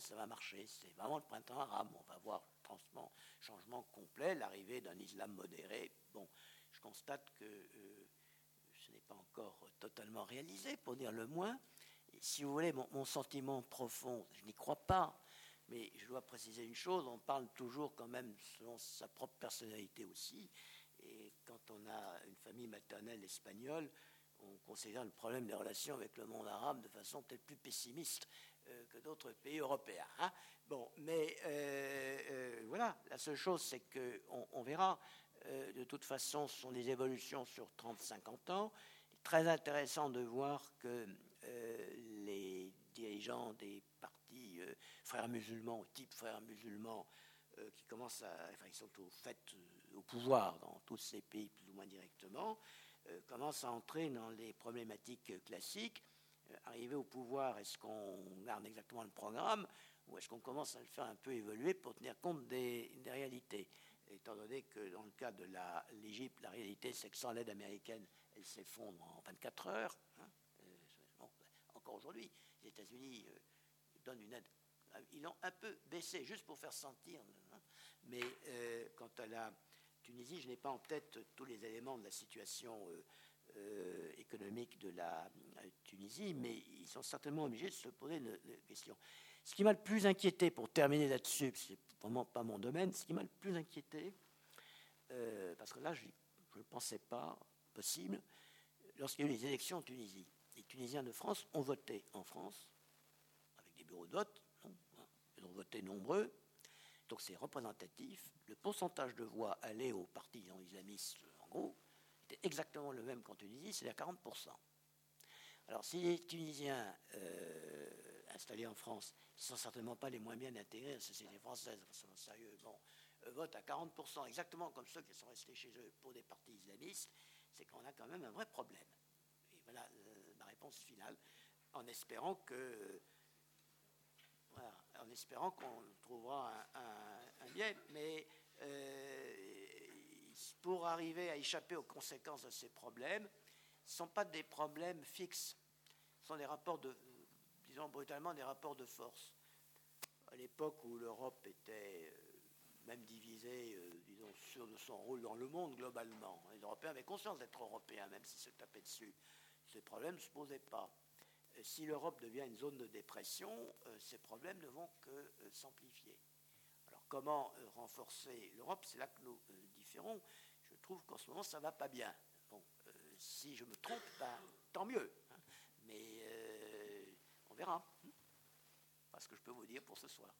ça, va marcher, c'est vraiment le printemps arabe. On va voir un changement complet, l'arrivée d'un islam modéré. Bon, je constate que euh, n'est pas encore totalement réalisé, pour dire le moins. si vous voulez, mon, sentiment profond, je n'y crois pas, Mais je dois préciser une chose, on parle toujours quand même selon sa propre personnalité aussi. Et quand on a une famille maternelle espagnole, on considère le problème des relations avec le monde arabe de façon peut-être plus pessimiste euh, que d'autres pays européens. Hein. bon, mais euh, euh, voilà, la seule chose, c'est qu'on on verra. De toute façon, ce sont des évolutions sur 30-50 ans. Très intéressant de voir que les dirigeants des partis frères musulmans, type frères musulmans, qui commencent à, enfin, ils sont au fait au pouvoir dans tous ces pays plus ou moins directement, commencent à entrer dans les problématiques classiques arriver au pouvoir, est-ce qu'on garde exactement le programme ou est-ce qu'on commence à le faire un peu évoluer pour tenir compte des, réalités? Étant donné que dans le cas de l'Égypte, la, réalité, c'est que sans l'aide américaine, elle s'effondre en 24 heures. Hein. Euh, encore aujourd'hui, les États-Unis euh, donnent une aide. Ils l'ont un peu baissé, juste pour faire sentir. Hein. Mais euh, quant à la Tunisie, je n'ai pas en tête tous les éléments de la situation euh, économique de la euh, Tunisie, mais ils sont certainement obligés de se poser une, question. Ce qui m'a le plus inquiété, pour terminer là-dessus, c'est vraiment pas mon domaine, ce qui m'a le plus inquiété, euh, parce que là, je ne pensais pas possible, lorsqu'il y a eu les élections en Tunisie, les Tunisiens de France ont voté en France, avec des bureaux de vote, ils ont voté nombreux, donc c'est représentatif. Le pourcentage de voix allait aux partisans islamistes, en gros, exactement le même qu'en Tunisie, c'est à 40%. Alors, si les Tunisiens euh, installés en France, ne sont certainement pas les moins bien intégrés, c'est les Françaises, sont sérieux, bon, euh, votent à 40%, exactement comme ceux qui sont restés chez eux pour des partis islamistes, c'est qu'on a quand même un vrai problème. Et voilà euh, ma réponse finale, en espérant que. Voilà, en espérant qu'on trouvera un, un, mais pour arriver à échapper aux conséquences de ces problèmes, ce ne sont pas des problèmes fixes, ce sont des rapports de, disons brutalement, des rapports de force. À l'époque où l'Europe était euh, même divisée, euh, disons, sur son rôle dans le monde globalement, les Européens avaient conscience d'être Européens, même s'ils se tapaient dessus. Ces problèmes ne se posaient pas. si l'Europe devient une zone de dépression, euh, ces problèmes ne vont que s'amplifier. Alors comment renforcer l'Europe? C'est là que nous différons trouve qu'en ce moment, ça ne va pas bien. Bon, euh, si je me trompe, ben, tant mieux. Hein. Mais euh, on verra. Pas ce que je peux vous dire pour ce soir.